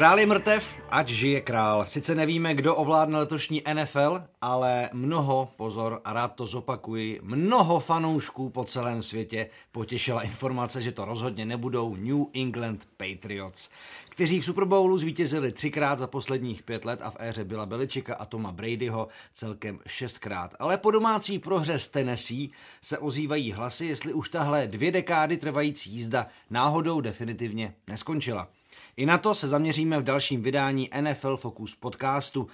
Král je mrtev, ať žije král. Sice nevíme, kdo ovládne letošní NFL, ale mnoho, pozor, a rád to zopakuji, mnoho fanoušků po celém světě potěšila informace, že to rozhodně nebudou New England Patriots, kteří v Super Bowlu zvítězili třikrát za posledních pět let a v éře Bila Beličika a Toma Bradyho celkem šestkrát. Ale po domácí prohře z Tennessee se ozývají hlasy, jestli už tahle dvě dekády trvající jízda náhodou definitivně neskončila. I na to se zaměříme v dalším vydání NFL Focus podcastu.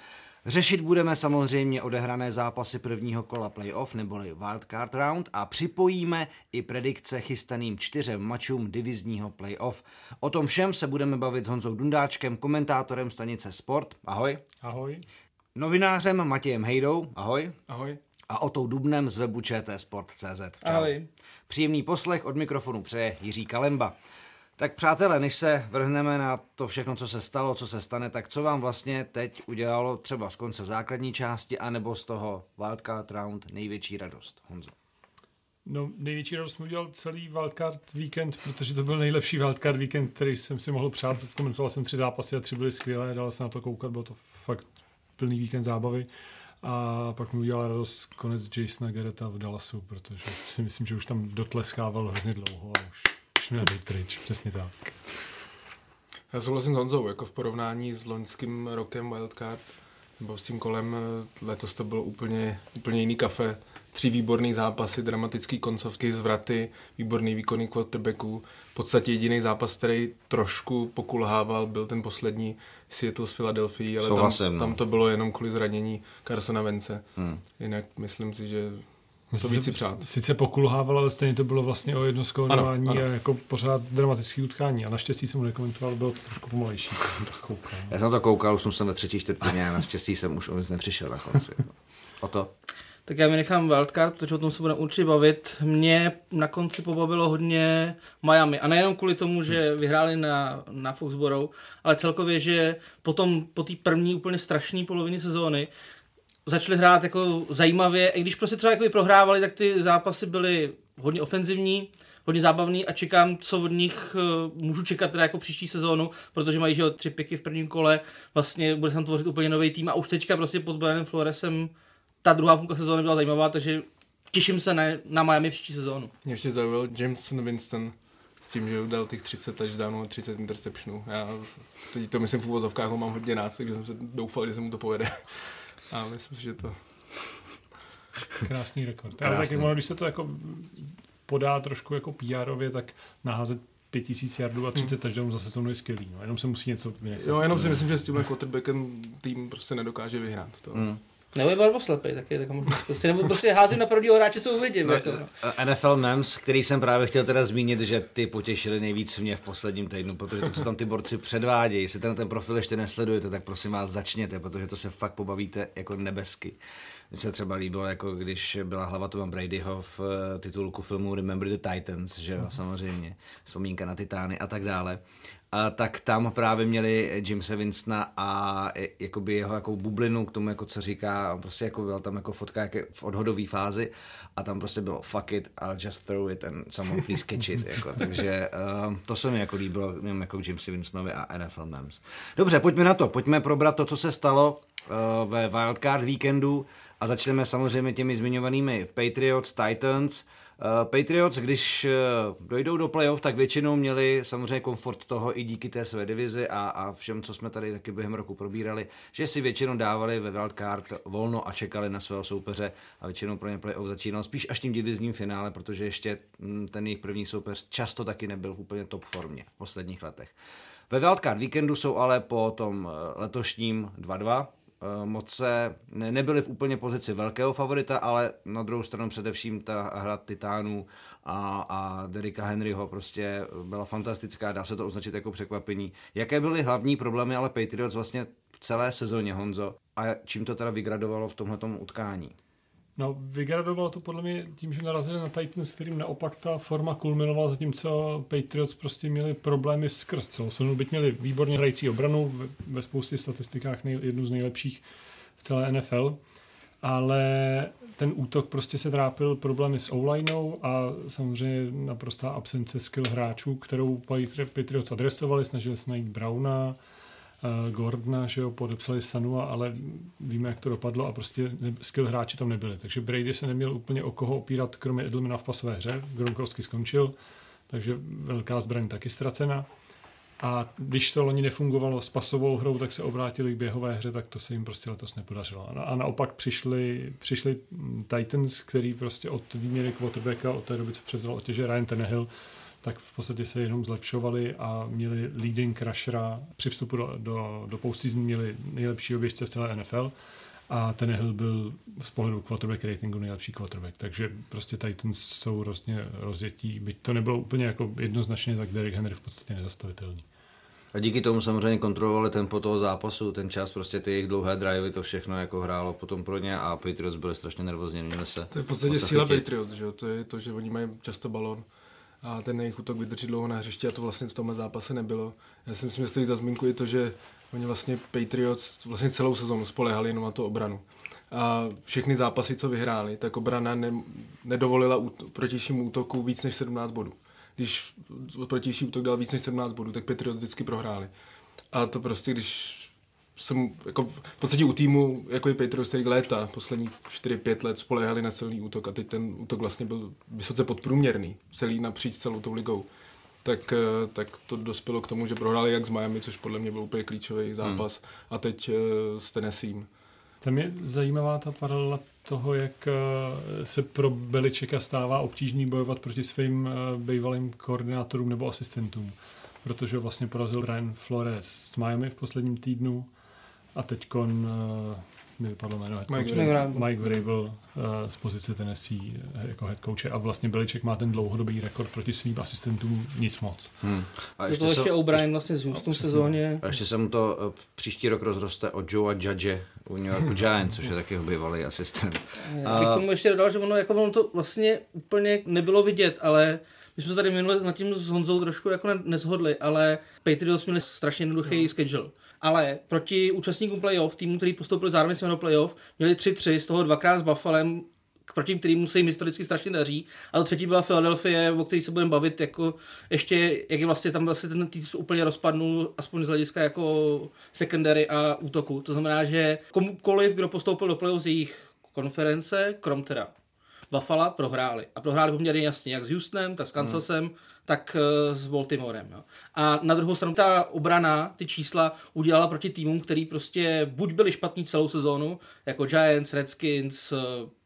Řešit budeme samozřejmě odehrané zápasy prvního kola playoff neboli wildcard round a připojíme i predikce chystaným čtyřem mačům divizního playoff. O tom všem se budeme bavit s Honzou Dundáčkem, komentátorem stanice Sport. Ahoj. Ahoj. Novinářem Matějem Hejdou. Ahoj. Ahoj. A o tou Dubnem z webu čtsport.cz. Ahoj. Příjemný poslech od mikrofonu přeje Jiří Kalemba. Tak přátelé, než se vrhneme na to všechno, co se stalo, co se stane, tak co vám vlastně teď udělalo třeba z konce základní části, anebo z toho Wildcard Round největší radost, Honzo? No, největší radost mi udělal celý wildcard víkend, protože to byl nejlepší wildcard víkend, který jsem si mohl přát. Komentoval jsem tři zápasy a tři byly skvělé, dal se na to koukat, byl to fakt plný víkend zábavy. A pak mi udělal radost konec Jasona Garretta v Dallasu, protože si myslím, že už tam dotleskával hrozně dlouho a už už měl být pryč, přesně tak. Já souhlasím s Honzou, jako v porovnání s loňským rokem Wildcard, nebo s tím kolem, letos to bylo úplně, úplně jiný kafe. Tři výborné zápasy, dramatické koncovky, zvraty, výborný výkonný quarterbacků. V podstatě jediný zápas, který trošku pokulhával, byl ten poslední Seattle s Philadelphia, ale Souhlasím, tam, no. tam to bylo jenom kvůli zranění Carsona Vence. Hmm. Jinak myslím si, že to víc si přát. Sice pokulhával, ale stejně to bylo vlastně o jedno skórování Ano, ano. a jako pořád dramatický utkání. A naštěstí jsem mu nekomentoval, bylo to trošku pomalejší. Já jsem to koukal, už jsem ve třetí čtvrtině a naštěstí jsem už o nic nepřišel na konci. O to? Tak já mi nechám wildcard, protože o tom se budeme určitě bavit. Mě na konci pobavilo hodně Miami. A nejenom kvůli tomu, že vyhráli na, na Foxborough, ale celkově, že potom po té první úplně strašné polovině sezóny začali hrát jako zajímavě. I když prostě třeba jako i prohrávali, tak ty zápasy byly hodně ofenzivní, hodně zábavný a čekám, co od nich eh, můžu čekat teda jako příští sezónu, protože mají že tři piky v prvním kole, vlastně bude se tam tvořit úplně nový tým a už teďka prostě pod Brianem Floresem ta druhá půlka sezóny byla zajímavá, takže těším se na, na Miami příští sezónu. Mě ještě zaujal Jameson Winston s tím, že udal těch 30 touchdownů a 30 interceptionů. Já teď to myslím v úvozovkách ho mám hodně rád, takže jsem se doufal, že se mu to povede. A myslím si, že to... Krásný rekord. Krásný. Ale tak ono, když se to jako podá trošku jako PR-ově, tak naházet 5000 yardů a 30 touchdownů za sezónu je skvělý. No. Jenom se musí něco vynechat. Jo, jenom si myslím, že s tímhle quarterbackem tým prostě nedokáže vyhrát. To. Mm. Nebo je barvoslepej, tak je taková možnost. Prostě, nebo prostě házím na prvního hráče, co uvidím. Jako, no. NFL Mems, který jsem právě chtěl teda zmínit, že ty potěšili nejvíc mě v posledním týdnu, protože to, co tam ty borci předvádějí, jestli ten, ten profil ještě nesledujete, tak prosím vás začněte, protože to se fakt pobavíte jako nebesky. Mně se třeba líbilo, jako když byla hlava Toma Bradyho v eh, titulku filmu Remember the Titans, že jo, samozřejmě, vzpomínka na Titány a tak dále. A tak tam právě měli Jamesa Winstona a e, jakoby jeho jako bublinu k tomu, jako co říká, prostě jako byla tam jako fotka jak v odhodové fázi a tam prostě bylo fuck it, I'll just throw it and someone please catch it. Jako, takže uh, to se mi jako líbilo, jenom jako Jamesi Winstonovi a NFL Mems. Dobře, pojďme na to, pojďme probrat to, co se stalo uh, ve Wildcard víkendu a začneme samozřejmě těmi zmiňovanými Patriots, Titans. Uh, Patriots, když uh, dojdou do playoff, tak většinou měli samozřejmě komfort toho i díky té své divizi a, a všem, co jsme tady taky během roku probírali, že si většinou dávali ve wildcard volno a čekali na svého soupeře a většinou pro ně playoff začínal spíš až tím divizním finále, protože ještě mm, ten jejich první soupeř často taky nebyl v úplně top formě v posledních letech. Ve wildcard víkendu jsou ale po tom eh, letošním 2-2, Eh, moc se ne, nebyli v úplně pozici velkého favorita, ale na druhou stranu především ta hra Titánů a, a Derika Henryho prostě byla fantastická, dá se to označit jako překvapení. Jaké byly hlavní problémy ale Patriots vlastně v celé sezóně, Honzo, a čím to teda vygradovalo v tomhletom utkání? No, vygradovalo to podle mě tím, že narazili na Titans, kterým naopak ta forma kulminovala, zatímco Patriots prostě měli problémy skrz celou sezónu, byť měli výborně hrající obranu, ve, ve spoustě statistikách nej, jednu z nejlepších v celé NFL, ale ten útok prostě se trápil problémy s o a samozřejmě naprostá absence skill hráčů, kterou Patri- Patriots adresovali, snažili se najít Browna, Gordona, že jo, podepsali Sanua, ale víme, jak to dopadlo a prostě skill hráči tam nebyli. Takže Brady se neměl úplně o koho opírat, kromě Edelmana v pasové hře. Gronkowski skončil, takže velká zbraň taky ztracena. A když to loni nefungovalo s pasovou hrou, tak se obrátili k běhové hře, tak to se jim prostě letos nepodařilo. A naopak přišli, přišli Titans, který prostě od výměry quarterbacka, od té doby, co převzal otěže Ryan Tannehill, tak v podstatě se jenom zlepšovali a měli leading crushera při vstupu do, do, do postseason měli nejlepší oběžce v celé NFL a ten Hill byl z pohledu quarterback ratingu nejlepší quarterback, takže prostě Titans jsou rozně rozjetí, byť to nebylo úplně jako jednoznačně, tak Derrick Henry v podstatě nezastavitelný. A díky tomu samozřejmě kontrolovali tempo toho zápasu, ten čas, prostě ty jejich dlouhé drivey, to všechno jako hrálo potom pro ně a Patriots byli strašně nervózní, měli se. To je v podstatě síla Patriots, že jo? to je to, že oni mají často balon a ten jejich útok vydrží dlouho na hřišti a to vlastně v tomhle zápase nebylo. Já si myslím, že stojí za zmínku i to, že oni vlastně Patriots vlastně celou sezonu spolehali jenom na tu obranu. A všechny zápasy, co vyhráli, tak obrana ne, nedovolila út, protějšímu útoku víc než 17 bodů. Když protější útok dal víc než 17 bodů, tak Patriots vždycky prohráli. A to prostě, když jsem jako v podstatě u týmu, jako je Patriots, který léta, poslední 4-5 let spolehali na silný útok a teď ten útok vlastně byl vysoce podprůměrný, celý napříč celou tou ligou. Tak, eh, tak to dospělo k tomu, že prohráli jak s Miami, což podle mě byl úplně klíčový zápas, hmm. a teď uh, s Tennessee. Tam je zajímavá ta paralela toho, jak eh, se pro Beličeka stává obtížný bojovat proti svým bývalým koordinátorům nebo asistentům, protože vlastně porazil Ryan Flores s Miami v posledním týdnu a teď uh, mi vypadlo jméno head Mike, Vrabel. Mike Vrabel uh, z pozice Tennessee uh, jako head coache a vlastně Beliček má ten dlouhodobý rekord proti svým asistentům nic moc. Hmm. A ještě to ještě O'Brien vlastně z Houston no, sezóně. A ještě se mu to uh, příští rok rozroste od Joea Judge u New York Giants, což je taky bývalý asistent. Já bych tomu ještě dodal, že ono, jako ono to vlastně úplně nebylo vidět, ale my jsme se tady minule nad tím s Honzou trošku jako nezhodli, ale Patriots měli strašně jednoduchý no. schedule ale proti účastníkům playoff, týmu, který postoupil zároveň do playoff, měli 3-3, z toho dvakrát s Buffalem, proti kterým se jim historicky strašně daří. A to třetí byla Philadelphia, o který se budeme bavit, jako ještě, jak je vlastně tam vlastně ten tým úplně rozpadnul, aspoň z hlediska jako secondary a útoku. To znamená, že komukoliv, kdo postoupil do playoff z jejich konference, krom teda Buffalo, prohráli. A prohráli poměrně jasně, jak s Houstonem, tak s Kansasem, hmm tak eh, s Baltimorem. Jo. A na druhou stranu ta obrana, ty čísla udělala proti týmům, který prostě buď byli špatní celou sezónu, jako Giants, Redskins, eh,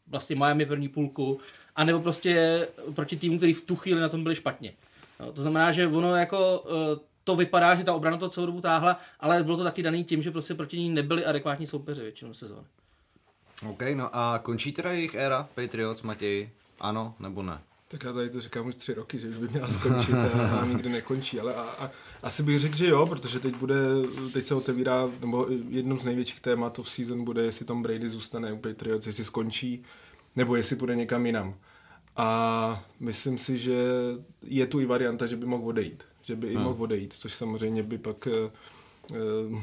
vlastně Miami první půlku, anebo prostě proti týmům, který v tu chvíli na tom byli špatně. Jo. To znamená, že ono jako eh, to vypadá, že ta obrana to celou dobu táhla, ale bylo to taky daný tím, že prostě proti ní nebyli adekvátní soupeři většinou sezóny. OK, no a končí teda jejich éra Patriots, Matěj? Ano nebo ne? Tak já tady to říkám už tři roky, že už by měla skončit a, a nikdy nekončí, ale a, a, asi bych řekl, že jo, protože teď bude, teď se otevírá, nebo jednou z největších témat v season bude, jestli Tom Brady zůstane u Patriots, jestli skončí, nebo jestli půjde někam jinam. A myslím si, že je tu i varianta, že by mohl odejít, že by i mohl odejít, což samozřejmě by pak Eh,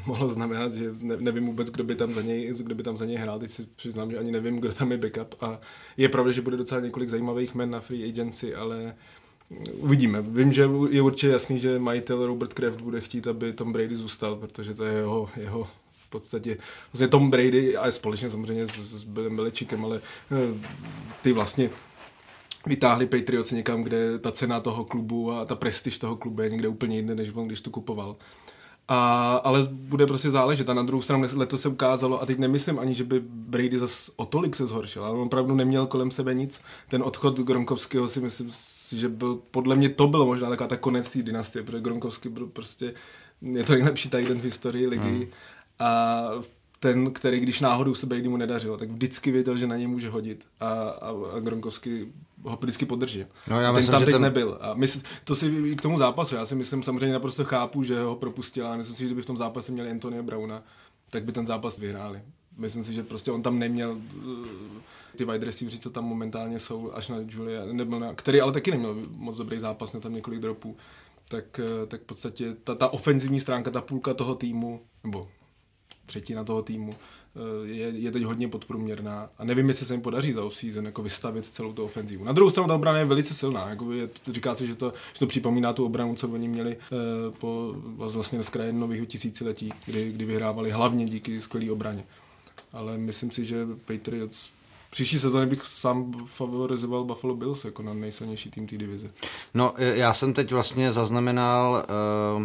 mohlo znamenat, že ne, nevím vůbec, kdo by tam za něj, kdo by tam za něj hrál. Teď si přiznám, že ani nevím, kdo tam je backup a je pravda, že bude docela několik zajímavých men na free agency, ale uvidíme. Vím, že je určitě jasný, že majitel Robert Kraft bude chtít, aby Tom Brady zůstal, protože to je jeho, jeho v podstatě vlastně Tom Brady a společně samozřejmě s, s Billem Beličíkem, ale eh, ty vlastně vytáhli Patriots někam, kde ta cena toho klubu a ta prestiž toho klubu je někde úplně jinde, než on když to kupoval. A, ale bude prostě záležet. A na druhou stranu letos se ukázalo, a teď nemyslím ani, že by Brady zas o tolik se zhoršil, ale on opravdu neměl kolem sebe nic. Ten odchod Gronkovského si myslím, že byl, podle mě to bylo možná taková ta konec té dynastie, protože Gronkovský byl prostě, je to nejlepší tight v historii ligy. Hmm. A ten, který když náhodou se Brady mu nedařilo, tak vždycky věděl, že na něj může hodit a, a, a Gronkovský ho vždycky podrží. No, já ten myslím, tam teď ten... nebyl. A mysl, to si k tomu zápasu, já si myslím, samozřejmě naprosto chápu, že ho propustil, ale myslím si, že kdyby v tom zápase měli Antonia Brauna, tak by ten zápas vyhráli. Myslím si, že prostě on tam neměl uh, ty wide receivery, co tam momentálně jsou, až na Julia, nebyl na, který ale taky neměl moc dobrý zápas, měl tam několik dropů. Tak, uh, tak v podstatě ta, ta ofenzivní stránka, ta půlka toho týmu, nebo třetina toho týmu, eh, je, je teď hodně podprůměrná a nevím, jestli se jim podaří za off-season jako vystavit celou tu ofenzivu. Na druhou stranu ta obrana je velice silná, jako je, říká se, že to, že to připomíná tu obranu, co oni měli eh, po vlastně z kraje nového tisíciletí, kdy, kdy vyhrávali hlavně díky skvělé obraně. Ale myslím si, že Patriots Příští sezóně bych sám favorizoval Buffalo Bills jako na nejsilnější tým té divize. No, já jsem teď vlastně zaznamenal uh,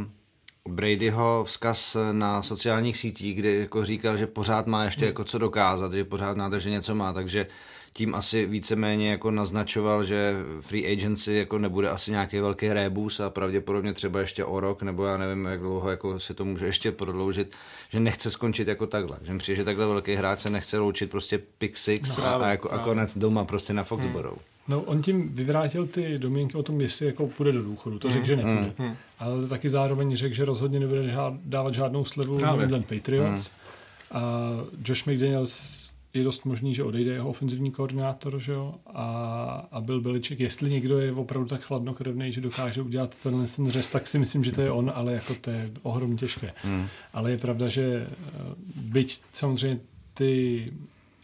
Bradyho vzkaz na sociálních sítích, kde jako říkal, že pořád má ještě hmm. jako co dokázat, že pořád nádrže něco má, takže tím asi víceméně jako naznačoval, že free agency jako nebude asi nějaký velký rébus a pravděpodobně třeba ještě o rok, nebo já nevím, jak dlouho jako se to může ještě prodloužit, že nechce skončit jako takhle. Že přijde, že takhle velký hráč se nechce loučit prostě pick six no, a, a, jako, a konec doma prostě na Foxborough. Hmm. No, on tím vyvrátil ty domínky o tom, jestli jako půjde do důchodu. To řekl, že hmm. nepůjde. Mm. Ale taky zároveň řekl, že rozhodně nebude žád, dávat žádnou slevu New England Patriots. Mm. A Josh McDaniels je dost možný, že odejde jeho ofenzivní koordinátor, že jo, a, a byl Beliček. Jestli někdo je opravdu tak chladnokrevný, že dokáže udělat tenhle ten řez, tak si myslím, že to je on, ale jako to je ohromně těžké. Hmm. Ale je pravda, že eh, byť samozřejmě ty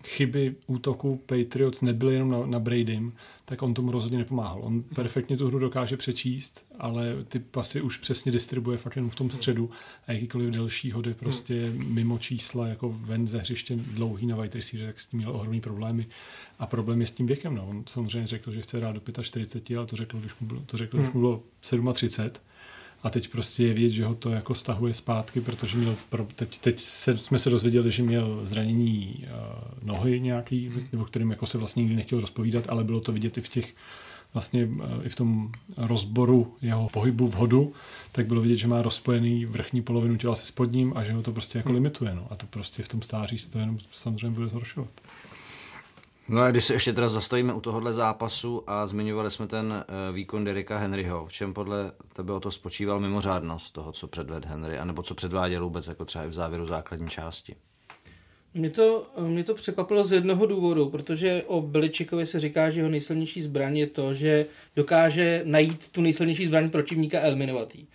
chyby útoku Patriots nebyly jenom na, na Bradym, tak on tomu rozhodně nepomáhal. On perfektně tu hru dokáže přečíst, ale ty pasy už přesně distribuje fakt jenom v tom středu a jakýkoliv delší hody prostě mimo čísla, jako ven ze hřiště dlouhý na wide receiver, tak s tím měl ohromný problémy. A problém je s tím věkem. No. On samozřejmě řekl, že chce hrát do 45, ale to řekl, když mu bylo, to řekl, když mu bylo 37 a teď prostě je vidět, že ho to jako stahuje zpátky, protože měl, pro, teď, teď se, jsme se dozvěděli, že měl zranění uh, nohy nějaký, o kterým jako se vlastně nikdy nechtěl rozpovídat, ale bylo to vidět i v těch vlastně uh, i v tom rozboru jeho pohybu v hodu, tak bylo vidět, že má rozpojený vrchní polovinu těla se spodním a že ho to prostě jako limituje. No. A to prostě v tom stáří se to jenom samozřejmě bude zhoršovat. No a když se ještě teda zastavíme u tohohle zápasu a zmiňovali jsme ten uh, výkon Derika Henryho, v čem podle tebe o to spočíval mimořádnost toho, co předved Henry, anebo co předváděl vůbec jako třeba i v závěru základní části? Mě to, mě to překvapilo z jednoho důvodu, protože o Beličikovi se říká, že jeho nejsilnější zbraň je to, že dokáže najít tu nejsilnější zbraň protivníka a eliminovat jí.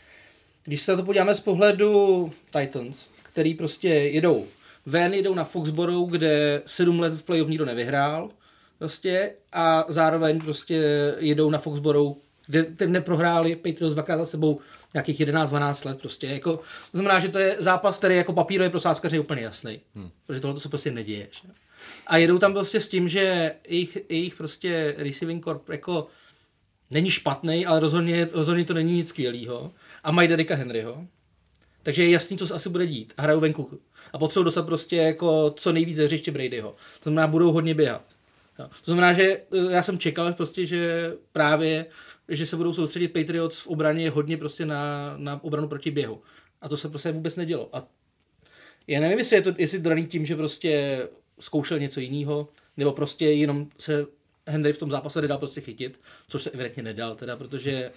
Když se na to podíváme z pohledu Titans, který prostě jedou ven jedou na Foxborough, kde sedm let v playoff nikdo nevyhrál, prostě, a zároveň prostě jedou na Foxborough, kde ten neprohráli Patriots dvakrát za sebou nějakých 11-12 let prostě. Jako, to znamená, že to je zápas, který jako papírový pro sáskaře je úplně jasný. Hmm. Protože tohle se prostě neděje. Že? A jedou tam prostě s tím, že jejich, jejich prostě receiving corp jako není špatný, ale rozhodně, rozhodně to není nic skvělého. A mají Derika Henryho. Takže je jasný, co se asi bude dít. Hrajou venku a potřebují dostat prostě jako co nejvíc ze hřiště Bradyho. To znamená, budou hodně běhat. Jo. To znamená, že eh, já jsem čekal prostě, že právě, že se budou soustředit Patriots v obraně hodně prostě na, na obranu proti běhu. A to se prostě vůbec nedělo. A já nevím, jestli je to, jestli daný tím, že prostě zkoušel něco jiného, nebo prostě jenom se Henry v tom zápase nedal prostě chytit, což se evidentně nedal, teda, protože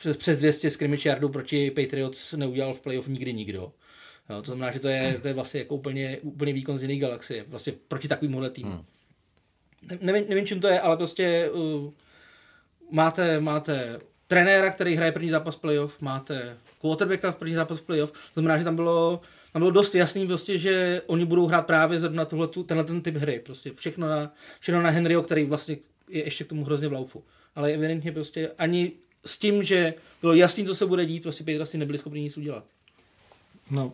přes, přes 200 scrimmage yardů proti Patriots neudělal v playoff nikdy nikdo. Jo, to znamená, že to je, to je vlastně jako úplně, úplně výkon z jiné galaxie, prostě proti takovýmhle týmu. Hmm. Nevím, nevím, čím to je, ale prostě uh, máte, máte trenéra, který hraje první zápas playoff, máte quarterbacka v první zápas playoff, to znamená, že tam bylo, tam bylo dost jasný prostě, že oni budou hrát právě na tohle, tenhle ten typ hry, prostě všechno na, všechno na Henryho, který vlastně je ještě k tomu hrozně v laufu. Ale evidentně prostě ani s tím, že bylo jasný, co se bude dít, prostě Patriots nebyli schopni nic udělat. No,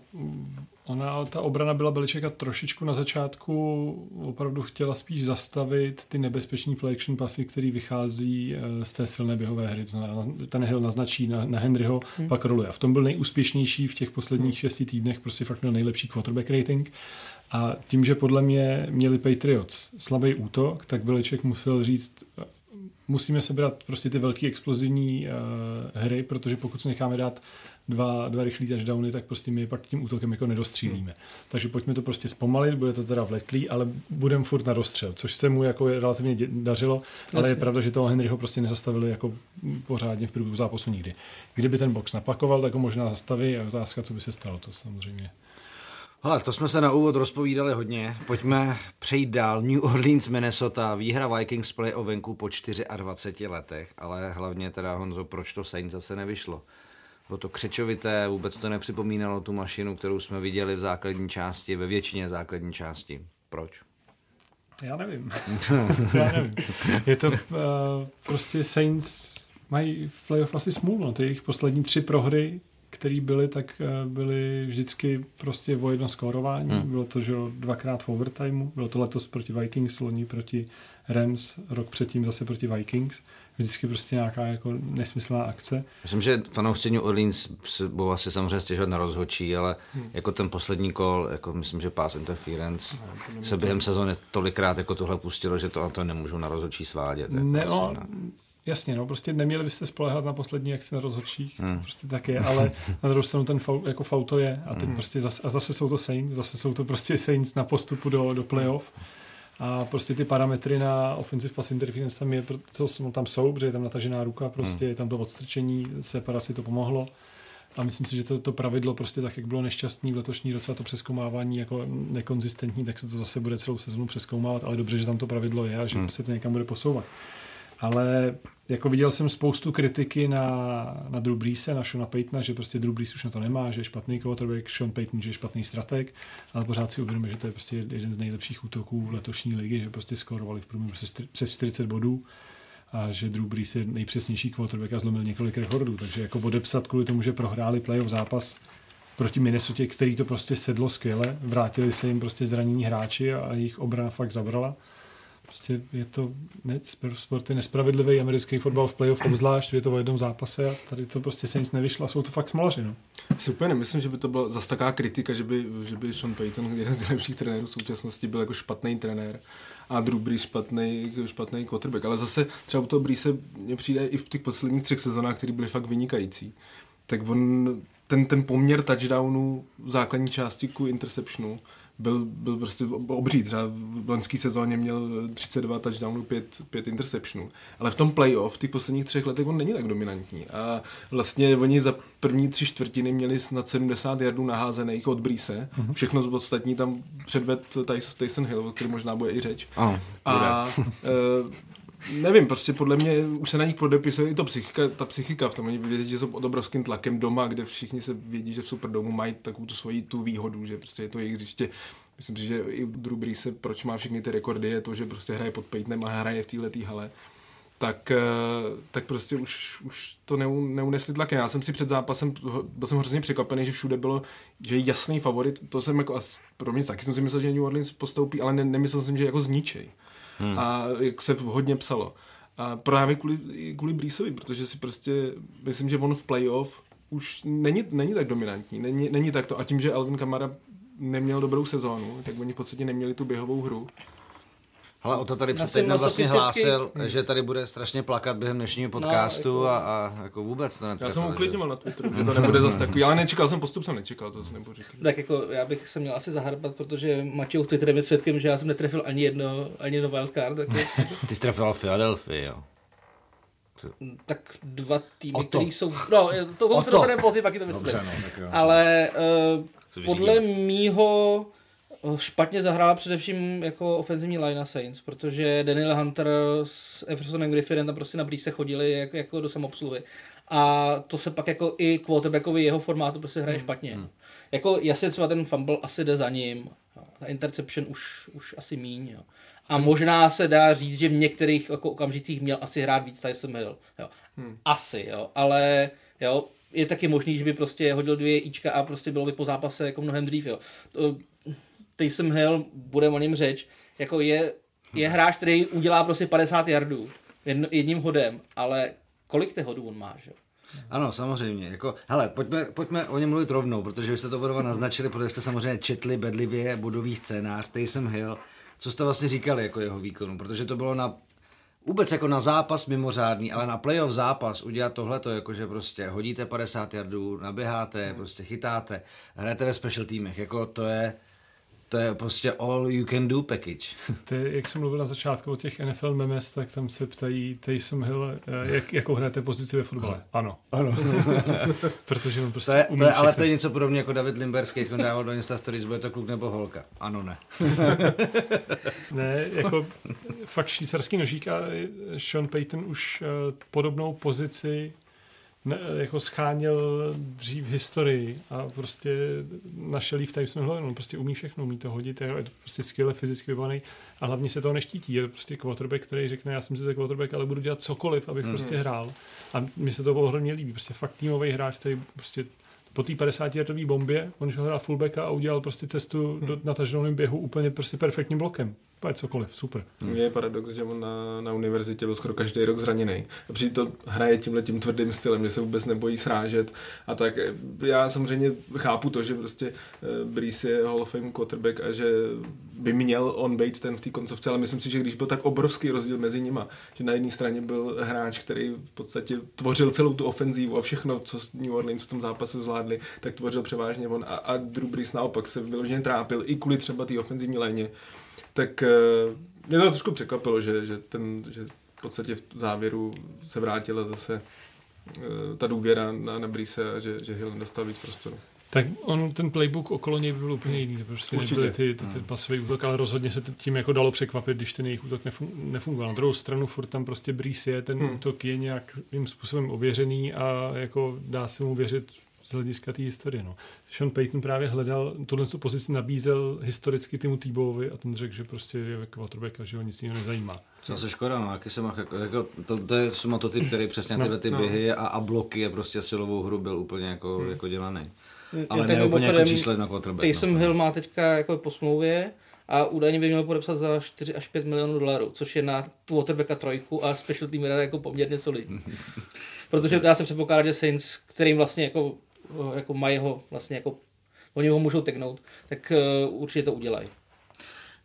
ona, ta obrana byla Beličeka trošičku na začátku opravdu chtěla spíš zastavit ty nebezpečný play action pasy, který vychází eh, z té silné běhové hry. Ten Hill naznačí na, na Henryho, hmm. pak roluje. A v tom byl nejúspěšnější v těch posledních hmm. šesti týdnech, prostě fakt měl nejlepší quarterback rating. A tím, že podle mě měli Patriots slabý útok, tak Beliček musel říct, musíme sebrat prostě ty velké explozivní uh, hry, protože pokud se necháme dát dva, dva rychlý touchdowny, tak prostě my pak tím útokem jako nedostřílíme. Hmm. Takže pojďme to prostě zpomalit, bude to teda vleklý, ale budeme furt na dostřel, což se mu jako relativně dařilo, Jasně. ale je pravda, že toho Henryho prostě nezastavili jako pořádně v průběhu zápasu nikdy. Kdyby ten box napakoval, tak ho možná zastaví a otázka, co by se stalo, to samozřejmě. Ale to jsme se na úvod rozpovídali hodně. Pojďme přejít dál. New Orleans, Minnesota, výhra Vikings play o venku po 24 letech, ale hlavně teda Honzo, proč to Saints zase nevyšlo? Bylo to křečovité, vůbec to nepřipomínalo tu mašinu, kterou jsme viděli v základní části, ve většině základní části. Proč? Já nevím. Já nevím. Je to uh, prostě Saints mají v playoff asi smůlu. No. Ty jejich poslední tři prohry, které byly, tak uh, byly vždycky prostě o jedno skórování. Hmm. Bylo to, že dvakrát v overtimeu. Bylo to letos proti Vikings, loni proti Rams, rok předtím zase proti Vikings vždycky prostě nějaká jako nesmyslná akce. Myslím, že fanoušci New Orleans se budou asi samozřejmě stěžovat na rozhočí, ale hmm. jako ten poslední kol, jako myslím, že pass interference no, se během sezóny tolikrát jako tohle pustilo, že to, to nemůžu na rozhočí svádět. Jako ne, no, Jasně, no, prostě neměli byste spolehat na poslední akci na rozhodčích, hmm. to prostě tak je, ale na druhou stranu ten faul, jako faul to je a teď hmm. prostě zase, a zase jsou to Saints, zase jsou to prostě Saints na postupu do, do playoff. Hmm a prostě ty parametry na offensive pass interference tam, je, to, tam jsou, protože je tam natažená ruka, prostě hmm. je tam to odstrčení, separaci to pomohlo. A myslím si, že to, to pravidlo prostě tak, jak bylo nešťastný v letošní roce a to přeskoumávání jako nekonzistentní, tak se to zase bude celou sezonu přeskoumávat, ale dobře, že tam to pravidlo je a že hmm. se to někam bude posouvat. Ale jako viděl jsem spoustu kritiky na, na Drew Breese, na Shona Paytona, že prostě Drew Brees už na to nemá, že je špatný quarterback, Sean Payton, že je špatný strateg, ale pořád si uvědomuje, že to je prostě jeden z nejlepších útoků letošní ligy, že prostě skorovali v průměru přes 40 bodů a že Drew Brees je nejpřesnější quarterback a zlomil několik rekordů, takže jako odepsat kvůli tomu, že prohráli playoff zápas proti Minnesota, který to prostě sedlo skvěle, vrátili se jim prostě zranění hráči a jejich obrana fakt zabrala Prostě je to ne, sport je nespravedlivý americký fotbal v playoff obzvlášť, je to o jednom zápase a tady to prostě se nic nevyšlo a jsou to fakt smolaři. No. Si úplně nemyslím, že by to byla zase taková kritika, že by, že by Sean Payton, jeden z nejlepších trenérů v současnosti, byl jako špatný trenér a Drew Brees špatný, špatný quarterback. Ale zase třeba u toho Breese mně přijde i v těch posledních třech sezónách, které byly fakt vynikající. Tak on, ten, ten poměr touchdownů v základní části ku interceptionu byl, byl prostě obří. Třeba v loňské sezóně měl 32 touchdownů, 5, 5 interceptionů. Ale v tom playoff v těch posledních třech letech on není tak dominantní. A vlastně oni za první tři čtvrtiny měli snad 70 jardů naházených od Brise. Mm-hmm. Všechno z ostatní tam předved Tyson Hill, o který možná bude i řeč. Oh, a nevím, prostě podle mě už se na nich podepisuje i to psychika, ta psychika v tom. Oni vědí, že jsou pod obrovským tlakem doma, kde všichni se vědí, že v Superdomu mají takovou tu svoji tu výhodu, že prostě je to jejich hřiště. Myslím si, že i Drew se, proč má všechny ty rekordy, je to, že prostě hraje pod Peytonem a hraje v této hale tak, eh, tak prostě už, už to neunesli tlakem. Já jsem si před zápasem, byl jsem hrozně překvapený, že všude bylo, že jasný favorit. To jsem jako, pro mě taky jsem si myslel, že New Orleans postoupí, ale ne, nemyslel jsem, že jako zničej. Hmm. A jak se hodně psalo. A právě kvůli, kvůli Breesovi, protože si prostě, myslím, že on v playoff už není, není tak dominantní, není, není tak to. A tím, že Alvin Kamara neměl dobrou sezónu, tak oni v podstatě neměli tu běhovou hru. Ale o to tady před týdnem vlastně hlásil, hmm. že tady bude strašně plakat během dnešního no, podcastu no, jako... a, a jako vůbec to netrefil. Já jsem ho uklidňoval na Twitteru, že to nebude zase takový, ale nečekal jsem postup, jsem nečekal, to nebudu říkat. Tak jako já bych se měl asi zahrbat, protože Matěj v Twitteru je svědkem, že já jsem netrefil ani jedno, ani jedno wildcard. Tak Ty jsi trefil Philadelphia, jo. Tak dva týmy, které jsou... No, to, tomu se dostaneme později, pak to myslím. Dobře, no, tak jo. Ale uh, podle mýho špatně zahrála především jako ofenzivní line Saints, protože Daniel Hunter s Eversonem Griffinem tam prostě na blízce chodili jako, jako do samobsluhy. A to se pak jako i quarterbackovi jeho formátu prostě hraje hmm. špatně. Hmm. Jako jasně třeba ten fumble asi jde za ním, ta interception už, už asi míň. Jo. A možná se dá říct, že v některých jako okamžicích měl asi hrát víc Tyson Hill. Jo. Hmm. Asi, jo. Ale jo, je taky možný, že by prostě hodil dvě ička a prostě bylo by po zápase jako mnohem dřív. Jo. To, Taysom Hill, bude o něm řeč, jako je, je hráč, který udělá prostě 50 yardů jedno, jedním hodem, ale kolik těch hodů on má, že? Ano, samozřejmě. Jako, hele, pojďme, pojďme o něm mluvit rovnou, protože vy jste to budova naznačili, protože jste samozřejmě četli bedlivě bodový scénář Taysom Hill. Co jste vlastně říkali jako jeho výkonu? Protože to bylo na vůbec jako na zápas mimořádný, ale na playoff zápas udělat tohleto, jakože prostě hodíte 50 yardů, naběháte, prostě chytáte, hrajete ve special týmech, jako to je, to je prostě all you can do package. Ty, jak jsem mluvil na začátku o těch NFL memes, tak tam se ptají Taysom Hill, eh, jak, jakou hrajete pozici ve fotbale. Ano. Ano. Protože on prostě to je, to je, Ale to je něco podobně jako David Limberský, když dával do Insta Stories, bude to kluk nebo holka. Ano, ne. ne, jako fakt švýcarský nožík a Sean Payton už uh, podobnou pozici ne, jako scháněl dřív historii a prostě našel jí v Times on prostě umí všechno, umí to hodit, je to prostě skvěle fyzicky vybavený a hlavně se toho neštítí. Je to prostě quarterback, který řekne, já jsem si quarterback, ale budu dělat cokoliv, abych mm. prostě hrál. A mně se to ohromně líbí. Prostě fakt týmový hráč, který prostě po té 50 letové bombě, on šel hrát fullbacka a udělal prostě cestu do, na tažnovém běhu úplně prostě perfektním blokem. Úplně cokoliv, super. Je paradox, že on na, na univerzitě byl skoro každý rok zraněný. A to hraje tímhle tím tvrdým stylem, že se vůbec nebojí srážet. A tak já samozřejmě chápu to, že prostě uh, Breeze je Hall of Fame quarterback a že by měl on být ten v té koncovce, ale myslím si, že když byl tak obrovský rozdíl mezi nima, že na jedné straně byl hráč, který v podstatě tvořil celou tu ofenzívu a všechno, co New Orleans v tom zápase zvládli, tak tvořil převážně on a, a Drew Brees naopak se vyloženě trápil i kvůli třeba té ofenzivní léně tak eh, mě to trošku překvapilo, že, že, ten, že v podstatě v závěru se vrátila zase eh, ta důvěra na, na Brise a že, že Hill dostal víc prostoru. Tak on, ten playbook okolo něj byl úplně jiný. Prostě Určitě. nebyly ty, ty, ty hmm. pasový útok, ale rozhodně se tím jako dalo překvapit, když ten jejich útok nefungoval. Na druhou stranu furt tam prostě Breeze je, ten hmm. útok je nějakým způsobem ověřený a jako dá se mu věřit z hlediska té historie. No. Sean Payton právě hledal, tuhle pozici nabízel historicky Timu Týbovi a ten řekl, že prostě je quarterback a že ho nic jiného nezajímá. Co se škoda, no, jaký jsem jako, jako to, to, je ty, který přesně no, tyhle ty no. běhy a, a bloky a prostě silovou hru byl úplně jako, hmm. jako dělaný. Ale ne úplně jako číslo jedna quarterback. Taysom no. Hill má teďka jako po smlouvě a údajně by měl podepsat za 4 až 5 milionů dolarů, což je na quarterbacka trojku a special team jako poměrně solidní. Protože dá se předpokládat, že Saints, kterým vlastně jako jako mají ho vlastně jako, oni ho můžou teknout, tak uh, určitě to udělají.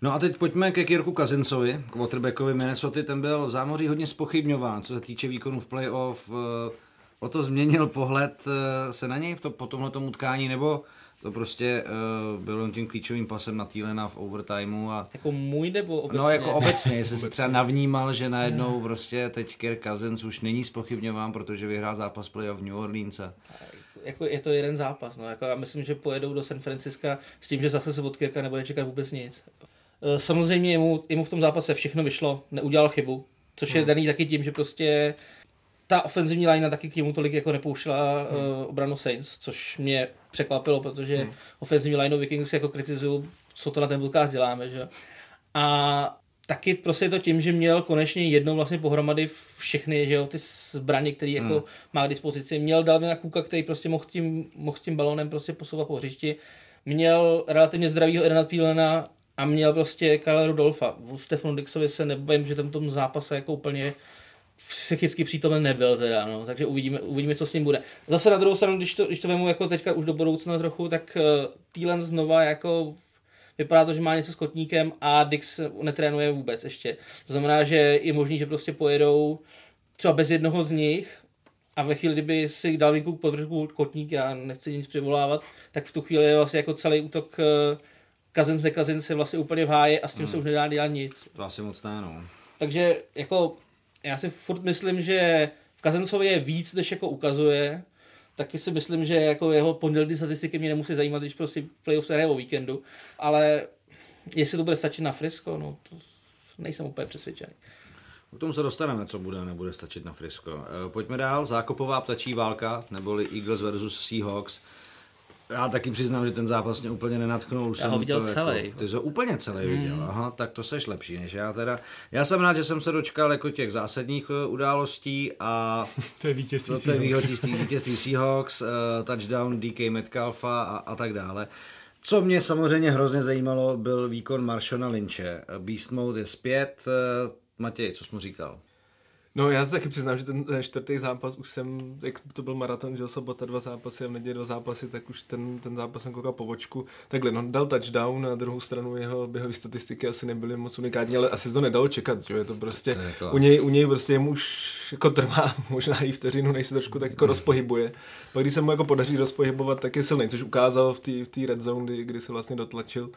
No a teď pojďme ke Kirku Kazincovi, quarterbackovi Minnesota, ten byl v zámoří hodně spochybňován, co se týče výkonu v playoff. Eh, o to změnil pohled se na něj v to, po tomhle utkání, nebo to prostě uh, bylo tím klíčovým pasem na Týlena v overtimeu. A... Jako můj nebo obecně? No jako obecně, jestli se třeba navnímal, že najednou prostě teď Kirk Cousins už není spochybňován, protože vyhrál zápas playoff v New Orleans. Jako je to jeden zápas. No. Jako já myslím, že pojedou do San Francisca s tím, že zase se od Kirka nebude čekat vůbec nic. E, samozřejmě jemu, jemu v tom zápase všechno vyšlo, neudělal chybu, což je hmm. daný taky tím, že prostě ta ofenzivní line taky k němu tolik jako nepoušla hmm. uh, obranu Saints, což mě překvapilo, protože hmm. ofenzivní line Vikings jako kritizuju, co to na ten podcast děláme, že? A taky prostě to tím, že měl konečně jednou vlastně pohromady všechny že jo, ty zbraně, které jako hmm. má k dispozici. Měl Dalvina Kuka, který prostě mohl tím, mohl s tím balónem prostě posouvat po hřišti. Měl relativně zdravýho Edena Thielena a měl prostě Kyle Rudolfa. V Stefanu Dixovi se nebojím, že tam tom zápase jako úplně psychicky přítomen nebyl teda, no. takže uvidíme, uvidíme, co s ním bude. Zase na druhou stranu, když to, když to vemu jako teďka už do budoucna trochu, tak uh, Thielen znova jako vypadá to, že má něco s kotníkem a Dix netrénuje vůbec ještě. To znamená, že je možný, že prostě pojedou třeba bez jednoho z nich a ve chvíli, kdyby si dal Linku podvrhu kotník, já nechci nic přivolávat, tak v tu chvíli je vlastně jako celý útok Kazens nekazens je vlastně úplně v háji a s tím hmm. se už nedá dělat nic. To asi moc ne, no. Takže jako já si furt myslím, že v Kazencovi je víc, než jako ukazuje, taky si myslím, že jako jeho pondělní statistiky mě nemusí zajímat, když prostě playoff se o víkendu, ale jestli to bude stačit na Frisko, no to nejsem úplně přesvědčený. K tomu se dostaneme, co bude nebude stačit na Frisko. Eh, pojďme dál, zákopová ptačí válka, neboli Eagles versus Seahawks. Já taky přiznám, že ten zápas mě úplně nenatchnul. Já ho viděl to celý. Jako, ty jsi ho úplně celý mm. viděl, aha, tak to seš lepší než já teda. Já jsem rád, že jsem se dočkal jako těch zásadních uh, událostí a... to je vítězství to, to je vítězství, vítězství Seahawks, uh, touchdown DK Metcalfa a, a tak dále. Co mě samozřejmě hrozně zajímalo, byl výkon Marshona Lynche. Beast Mode je zpět. Uh, Matěj, co jsi mu říkal? No já se taky přiznám, že ten čtvrtý zápas už jsem, jak to byl maraton, že sobota dva zápasy a v neděli dva zápasy, tak už ten, ten zápas jsem koukal po vočku. Takhle, no dal touchdown, na druhou stranu jeho běhové statistiky asi nebyly moc unikátní, ale asi to nedalo čekat, že je to prostě, to je jako... u, něj, u něj prostě jemu už jako trvá možná i vteřinu, než se trošku tak jako rozpohybuje. Pak když se mu jako podaří rozpohybovat, tak je silný, což ukázal v té v red zone, kdy, kdy se vlastně dotlačil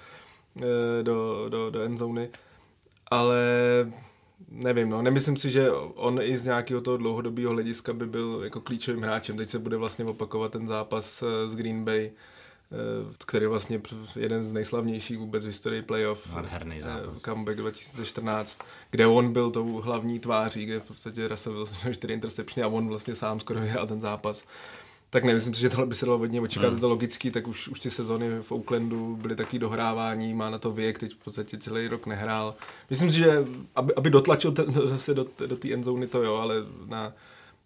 eh, do, do, do end zóny. Ale nevím, no, nemyslím si, že on i z nějakého toho dlouhodobého hlediska by byl jako klíčovým hráčem. Teď se bude vlastně opakovat ten zápas eh, z Green Bay, který je vlastně jeden z nejslavnějších vůbec v historii playoff. Nádherný zápas. Comeback 2014, kde on byl tou hlavní tváří, kde v podstatě Russell Wilson měl 4 interceptiony a on vlastně sám skoro vyhrál ten zápas tak nemyslím si, že tohle by se dalo hodně očekávat, hmm. to logicky, tak už, už ty sezony v Oaklandu byly taky dohrávání, má na to věk, teď v podstatě celý rok nehrál. Myslím si, že aby, aby dotlačil ten, zase do, do té endzóny to jo, ale na,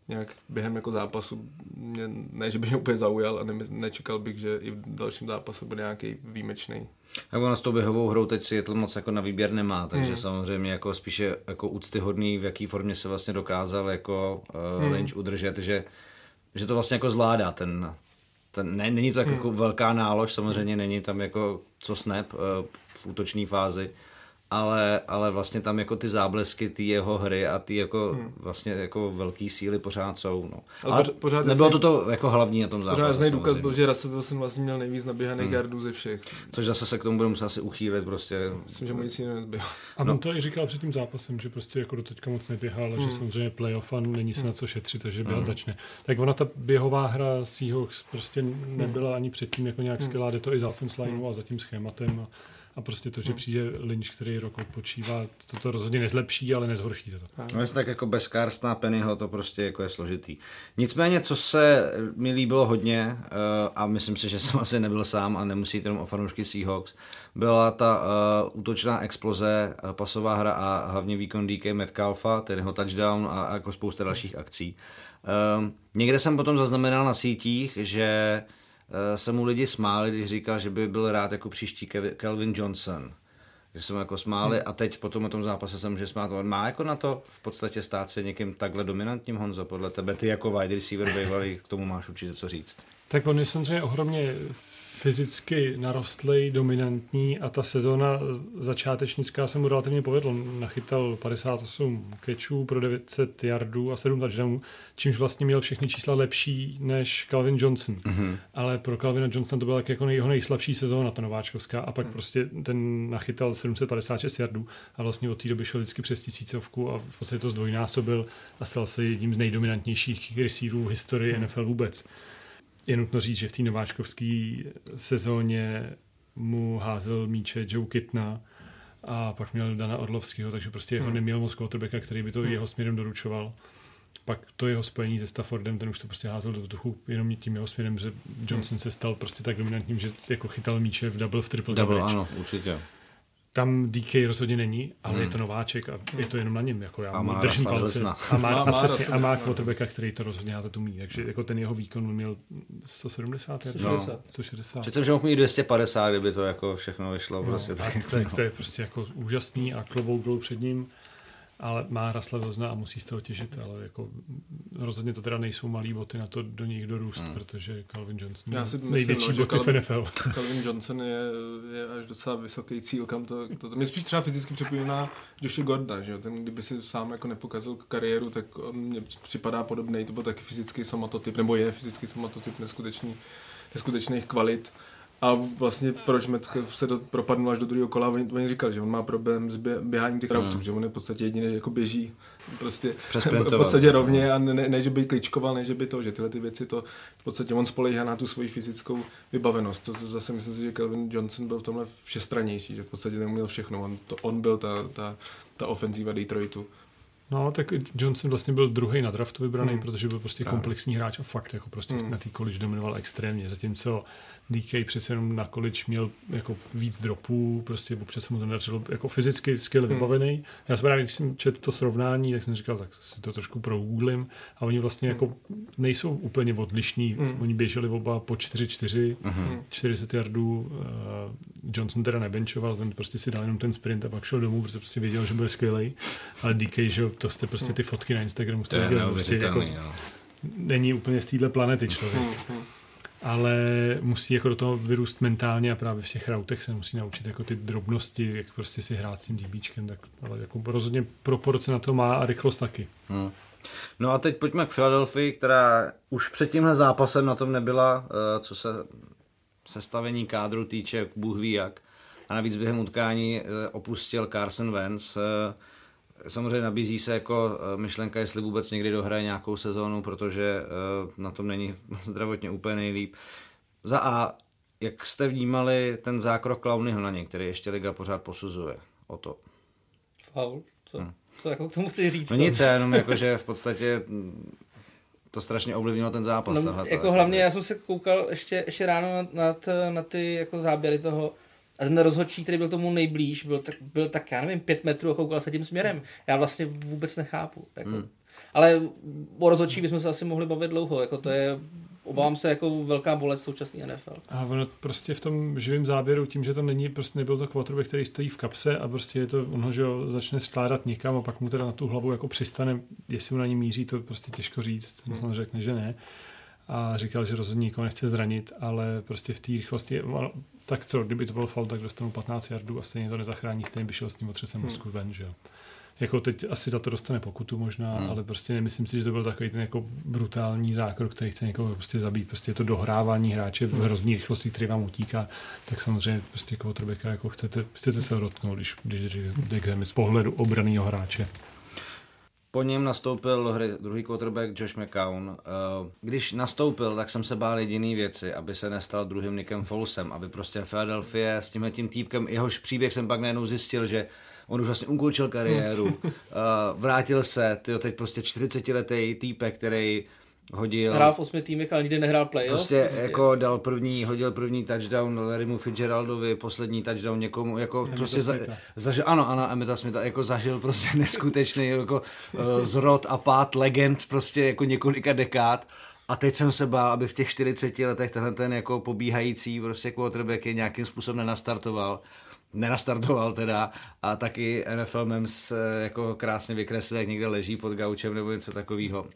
nějak během jako zápasu, mě, ne, že by mě úplně zaujal a ne, nečekal bych, že i v dalším zápase bude nějaký výjimečný. Tak ono s tou běhovou hrou teď si to moc jako na výběr nemá, takže hmm. samozřejmě jako spíše jako úctyhodný, v jaký formě se vlastně dokázal jako uh, hmm. Lynch udržet, že že to vlastně jako zvládá ten, ten ne, není to tak hmm. jako velká nálož, samozřejmě není tam jako co snap uh, v útoční fázi, ale, ale vlastně tam jako ty záblesky ty jeho hry a ty jako hmm. vlastně jako velký síly pořád jsou. No. Ale, ale pořád nebylo to to jako hlavní na tom zápase. Pořád důkaz byl, že Russell Wilson vlastně měl nejvíc naběhaných hmm. yardů ze všech. Což zase se k tomu budeme muset asi uchýlit prostě. Myslím, že mu nic jiného nezbylo. A on no. to i říkal před tím zápasem, že prostě jako do teďka moc neběhal, hmm. že samozřejmě playoff a není se hmm. na co šetřit, takže běhat hmm. začne. Tak ona ta běhová hra Seahawks prostě nebyla ani předtím jako nějak hmm. skvělá, jde to i za offense line hmm. a za tím schématem. A a prostě to, že hmm. přijde Lynch, který rok odpočívá, to, to rozhodně nezlepší, ale nezhorší to. No, tak jako bez Karstna Pennyho to prostě jako je složitý. Nicméně, co se mi líbilo hodně, uh, a myslím si, že jsem asi nebyl sám a nemusí jenom o fanoušky Seahawks, byla ta uh, útočná exploze, uh, pasová hra a hlavně výkon DK Metcalfa, ten jeho touchdown a, a jako spousta dalších akcí. Uh, někde jsem potom zaznamenal na sítích, že Eh, se mu lidi smáli, když říkal, že by byl rád jako příští Kelvin Johnson. Že se mu jako smáli hmm. a teď po tom, tom zápase se může smát. On má jako na to v podstatě stát se někým takhle dominantním, Honzo, podle tebe. Ty jako wide receiver bývalý, k tomu máš určitě co říct. Tak on je samozřejmě ohromně fyzicky narostlý, dominantní a ta sezóna začátečnická se mu relativně povedla. Nachytal 58 kečů pro 900 yardů a 7 touchdownů, čímž vlastně měl všechny čísla lepší než Calvin Johnson. Mm-hmm. Ale pro Calvina Johnsona to byla tak jako jeho nejslabší sezóna, ta nováčkovská, a pak mm. prostě ten nachytal 756 yardů a vlastně od té doby šel vždycky přes tisícovku a v podstatě to zdvojnásobil a stal se jedním z nejdominantnějších receiverů v historii mm. NFL vůbec. Je nutno říct, že v té nováčkovské sezóně mu házel míče Joe Kitna a pak měl Dana Orlovského, takže prostě hmm. jeho neměl moc quarterbacka, který by to hmm. jeho směrem doručoval. Pak to jeho spojení se Staffordem, ten už to prostě házel do vzduchu jenom tím jeho směrem, že Johnson hmm. se stal prostě tak dominantním, že jako chytal míče v double, v triple double. Double, ano, určitě. Tam DK rozhodně není, ale hmm. je to nováček a je to jenom na něm. Jako já a má držím palce. A má, má, a, přesně, a má quarterbacka, který to rozhodně házet umí. Takže jako ten jeho výkon měl 170, 160. No. 160. Přece, že mohl mít 250, kdyby to jako všechno vyšlo. No, prostě, tak, tak, no. to je prostě jako úžasný a klobouk dolů před ním ale má Rasla Vozna a musí z toho těžit, ale jako rozhodně to teda nejsou malý boty na to do nich dorůst, hmm. protože Calvin Johnson Já si největší myslím, boty Calvin, v NFL. Calvin Johnson je, je až docela vysoký cíl, kam to, to, to mě spíš třeba fyzicky připomíná Joshi Gordona, že jo? ten kdyby si sám jako nepokazil kariéru, tak on mě připadá podobný, to byl taky fyzický somatotyp, nebo je fyzický somatotyp neskutečný, neskutečných kvalit. A vlastně proč Metcalf se do, propadnul až do druhého kola, oni, oni říkali, že on má problém s bě, běháním těch routů, mm. že on je v podstatě jediný, jako běží prostě v podstatě rovně a ne, ne, že by kličkoval, ne, že by to, že tyhle ty věci to v podstatě on spolehá na tu svoji fyzickou vybavenost. To zase myslím si, že Kelvin Johnson byl v tomhle všestranější, že v podstatě neuměl všechno. On, to, on byl ta, ta, ta ofenzíva Detroitu. No, tak Johnson vlastně byl druhý na draftu vybraný, hmm. protože byl prostě komplexní hráč a fakt jako prostě hmm. na té college dominoval extrémně, zatímco DK přece jenom na college měl jako víc dropů, prostě občas se mu to nedařilo jako fyzicky skill hmm. vybavený. Já jsem právě, když jsem četl to srovnání, tak jsem říkal, tak si to trošku progooglím a oni vlastně hmm. jako nejsou úplně odlišní. Hmm. Oni běželi oba po 4-4, hmm. 40 yardů. Uh, Johnson teda nebenčoval, ten prostě si dal jenom ten sprint a pak šel domů, protože prostě věděl, že bude skvělý. Ale DK, že to jste prostě ty fotky na Instagramu jste viděli. Prostě jako, není úplně z téhle planety člověk. Hmm. Ale musí jako do toho vyrůst mentálně a právě v těch routech se musí naučit jako ty drobnosti, jak prostě si hrát s tím DBčkem, tak ale jako rozhodně proporce na to má a rychlost taky. Hmm. No a teď pojďme k Philadelphia, která už před tímhle zápasem na tom nebyla, eh, co se sestavení kádru týče, Bůh ví jak. A navíc během utkání eh, opustil Carson Wentz, eh, Samozřejmě nabízí se jako eh, myšlenka, jestli vůbec někdy dohraje nějakou sezónu, protože eh, na tom není zdravotně úplně nejlíp. Za A Jak jste vnímali ten zákrok Clowneyho na něj, který ještě Liga pořád posuzuje? O to. Faul? Co, hmm. co jako k tomu chci říct? No nic, jenom jako, že v podstatě mm, to strašně ovlivnilo ten zápas. No, tahle, jako hlavně já jsem se koukal ještě, ještě ráno na, na, t, na ty jako záběry toho a ten rozhodčí, který byl tomu nejblíž, byl tak, byl tak, já nevím, pět metrů a koukal se tím směrem. Já vlastně vůbec nechápu. Jako. Hmm. Ale o rozhodčí bychom se asi mohli bavit dlouho. Jako to je obávám se jako velká bolest současný NFL. A ono prostě v tom živém záběru, tím, že to není, prostě nebyl to quarterback, který stojí v kapse a prostě je to, ono, že ho začne skládat někam a pak mu teda na tu hlavu jako přistane, jestli mu na ní míří, to prostě těžko říct, hmm. on řekne, že ne. A říkal, že rozhodně nikoho nechce zranit, ale prostě v té rychlosti, tak co, kdyby to byl faul, tak dostanu 15 yardů a stejně to nezachrání, stejně by šel s ním otřesem hmm. mozku ven, že jo jako teď asi za to dostane pokutu možná, hmm. ale prostě nemyslím si, že to byl takový ten jako brutální zákrok, který chce někoho prostě zabít. Prostě je to dohrávání hráče v hrozný rychlosti, který vám utíká, tak samozřejmě prostě quarterbacka jako chcete, chcete se dotknout, když, když, když z pohledu obraného hráče. Po něm nastoupil do hry druhý quarterback Josh McCown. Eh, když nastoupil, tak jsem se bál jediný věci, aby se nestal druhým Nickem Folsem, aby prostě Philadelphia s tímhle tím týpkem, jehož příběh jsem pak najednou zjistil, že on už vlastně ukončil kariéru, uh, vrátil se, tyjo, teď prostě 40-letý týpek, který hodil... Hrál v osmi týmech, ale nikdy nehrál play, Prostě, prostě jako dal první, hodil první touchdown Larrymu Fitzgeraldovi, poslední touchdown někomu, jako Emita prostě za, zažil, ano, ano, Emita Smitha, jako zažil prostě neskutečný jako uh, zrod a pád legend prostě jako několika dekád. A teď jsem se bál, aby v těch 40 letech tenhle ten jako pobíhající prostě quarterback je nějakým způsobem nenastartoval nenastartoval teda a taky NFL Mems eh, jako krásně vykreslil, jak někde leží pod gaučem nebo něco takového.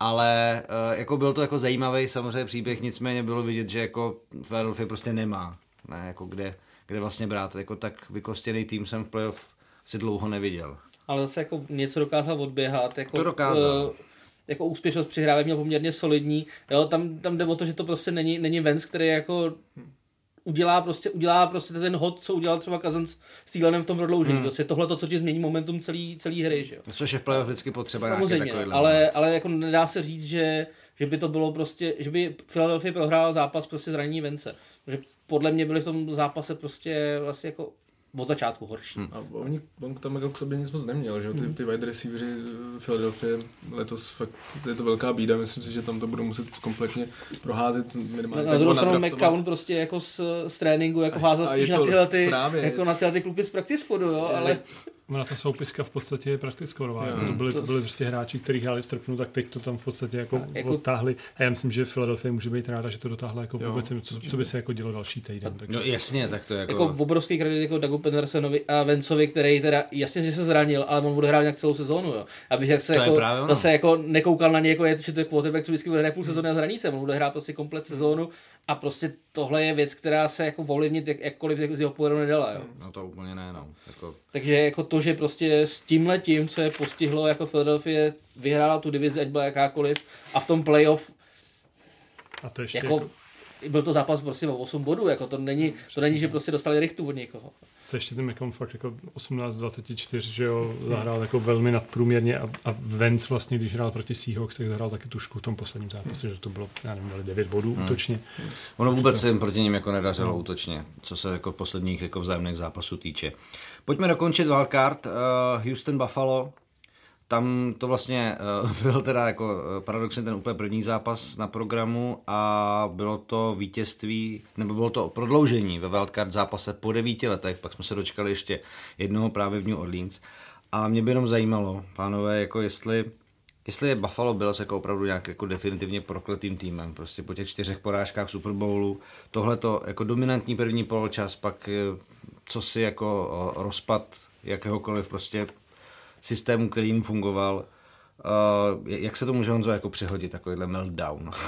Ale eh, jako byl to jako zajímavý samozřejmě příběh, nicméně bylo vidět, že jako Philadelphia prostě nemá, ne, jako kde, kde vlastně brát, jako tak vykostěný tým jsem v playoff si dlouho neviděl. Ale zase jako něco dokázal odběhat. Jako, to dokázal. Uh, jako úspěšnost při měl poměrně solidní. Jo, tam, tam jde o to, že to prostě není, není Vance, který je jako udělá prostě, udělá prostě ten hod, co udělal třeba Cousins s Thielenem v tom prodloužení. Hmm. Prostě tohle to, co ti změní momentum celý, celý hry. Že jo? Což je v playoff vždycky potřeba Samozřejmě, ale, ale jako nedá se říct, že, že by to bylo prostě, že by Philadelphia prohrál zápas prostě zranění Vence. Protože podle mě byly v tom zápase prostě vlastně jako od začátku horší. Hmm. A oni, on tam jako k sobě nic moc neměl, že ty, ty wide receiveri Philadelphia letos fakt, je to velká bída, myslím si, že tam to budou muset kompletně proházet minimálně. Na, na druhou stranu McCown prostě jako z, z tréninku jako házel spíš na tyhle ty, právě, jako na tyhle ty kluky z practice fodu, jo, ale... Ona ta soupiska v podstatě je praktická Yeah. To byli, to byli prostě hráči, kteří hráli v Strpnu, tak teď to tam v podstatě jako, jako odtáhli. A já myslím, že Philadelphia může být ráda, že to dotáhla jako vůbec, co, co, by se jako dělo další týden. Takže... No jasně, tak to jako... Jako obrovský kredit jako Dagu Pendersonovi a Vencovi, který teda jasně, že se zranil, ale on bude hrát nějak celou sezónu, jo. Abych jak se to jako, zase jako nekoukal na něj, jako je, že to je quarterback, co vždycky bude hrát půl sezóny a zraní se. On bude hrát prostě komplet sezónu a prostě tohle je věc, která se jako ovlivnit jak, jakkoliv z jeho pohledu nedala. Jo. No to úplně ne, no. Jako... Takže jako to, že prostě s tímhle tím, co je postihlo jako Philadelphia, vyhrála tu divizi, ať byla jakákoliv, a v tom playoff a to ještě jako, jako... byl to zápas prostě o 8 bodů, jako to není, to není, že prostě dostali rychtu od někoho to ještě ten McCown fakt jako 18-24, že jo, zahrál jako velmi nadprůměrně a, a Vance vlastně, když hrál proti Seahawks, tak zahrál taky tušku v tom posledním zápase, že to bylo, já nevím, 9 bodů hmm. útočně. Ono vůbec se jim proti ním jako nedařilo no. útočně, co se jako posledních jako vzájemných zápasů týče. Pojďme dokončit wildcard. Uh, Houston Buffalo, tam to vlastně uh, byl teda jako uh, paradoxně ten úplně první zápas na programu a bylo to vítězství, nebo bylo to prodloužení ve wildcard zápase po devíti letech, pak jsme se dočkali ještě jednoho právě v New Orleans. A mě by jenom zajímalo, pánové, jako jestli, jestli je Buffalo Bills jako opravdu nějak jako definitivně prokletým týmem, prostě po těch čtyřech porážkách Super Bowlu, tohle to jako dominantní první poločas, pak eh, co si jako rozpad jakéhokoliv prostě systému, který jim fungoval. Uh, jak se to může Honzo jako přihodit, takovýhle meltdown?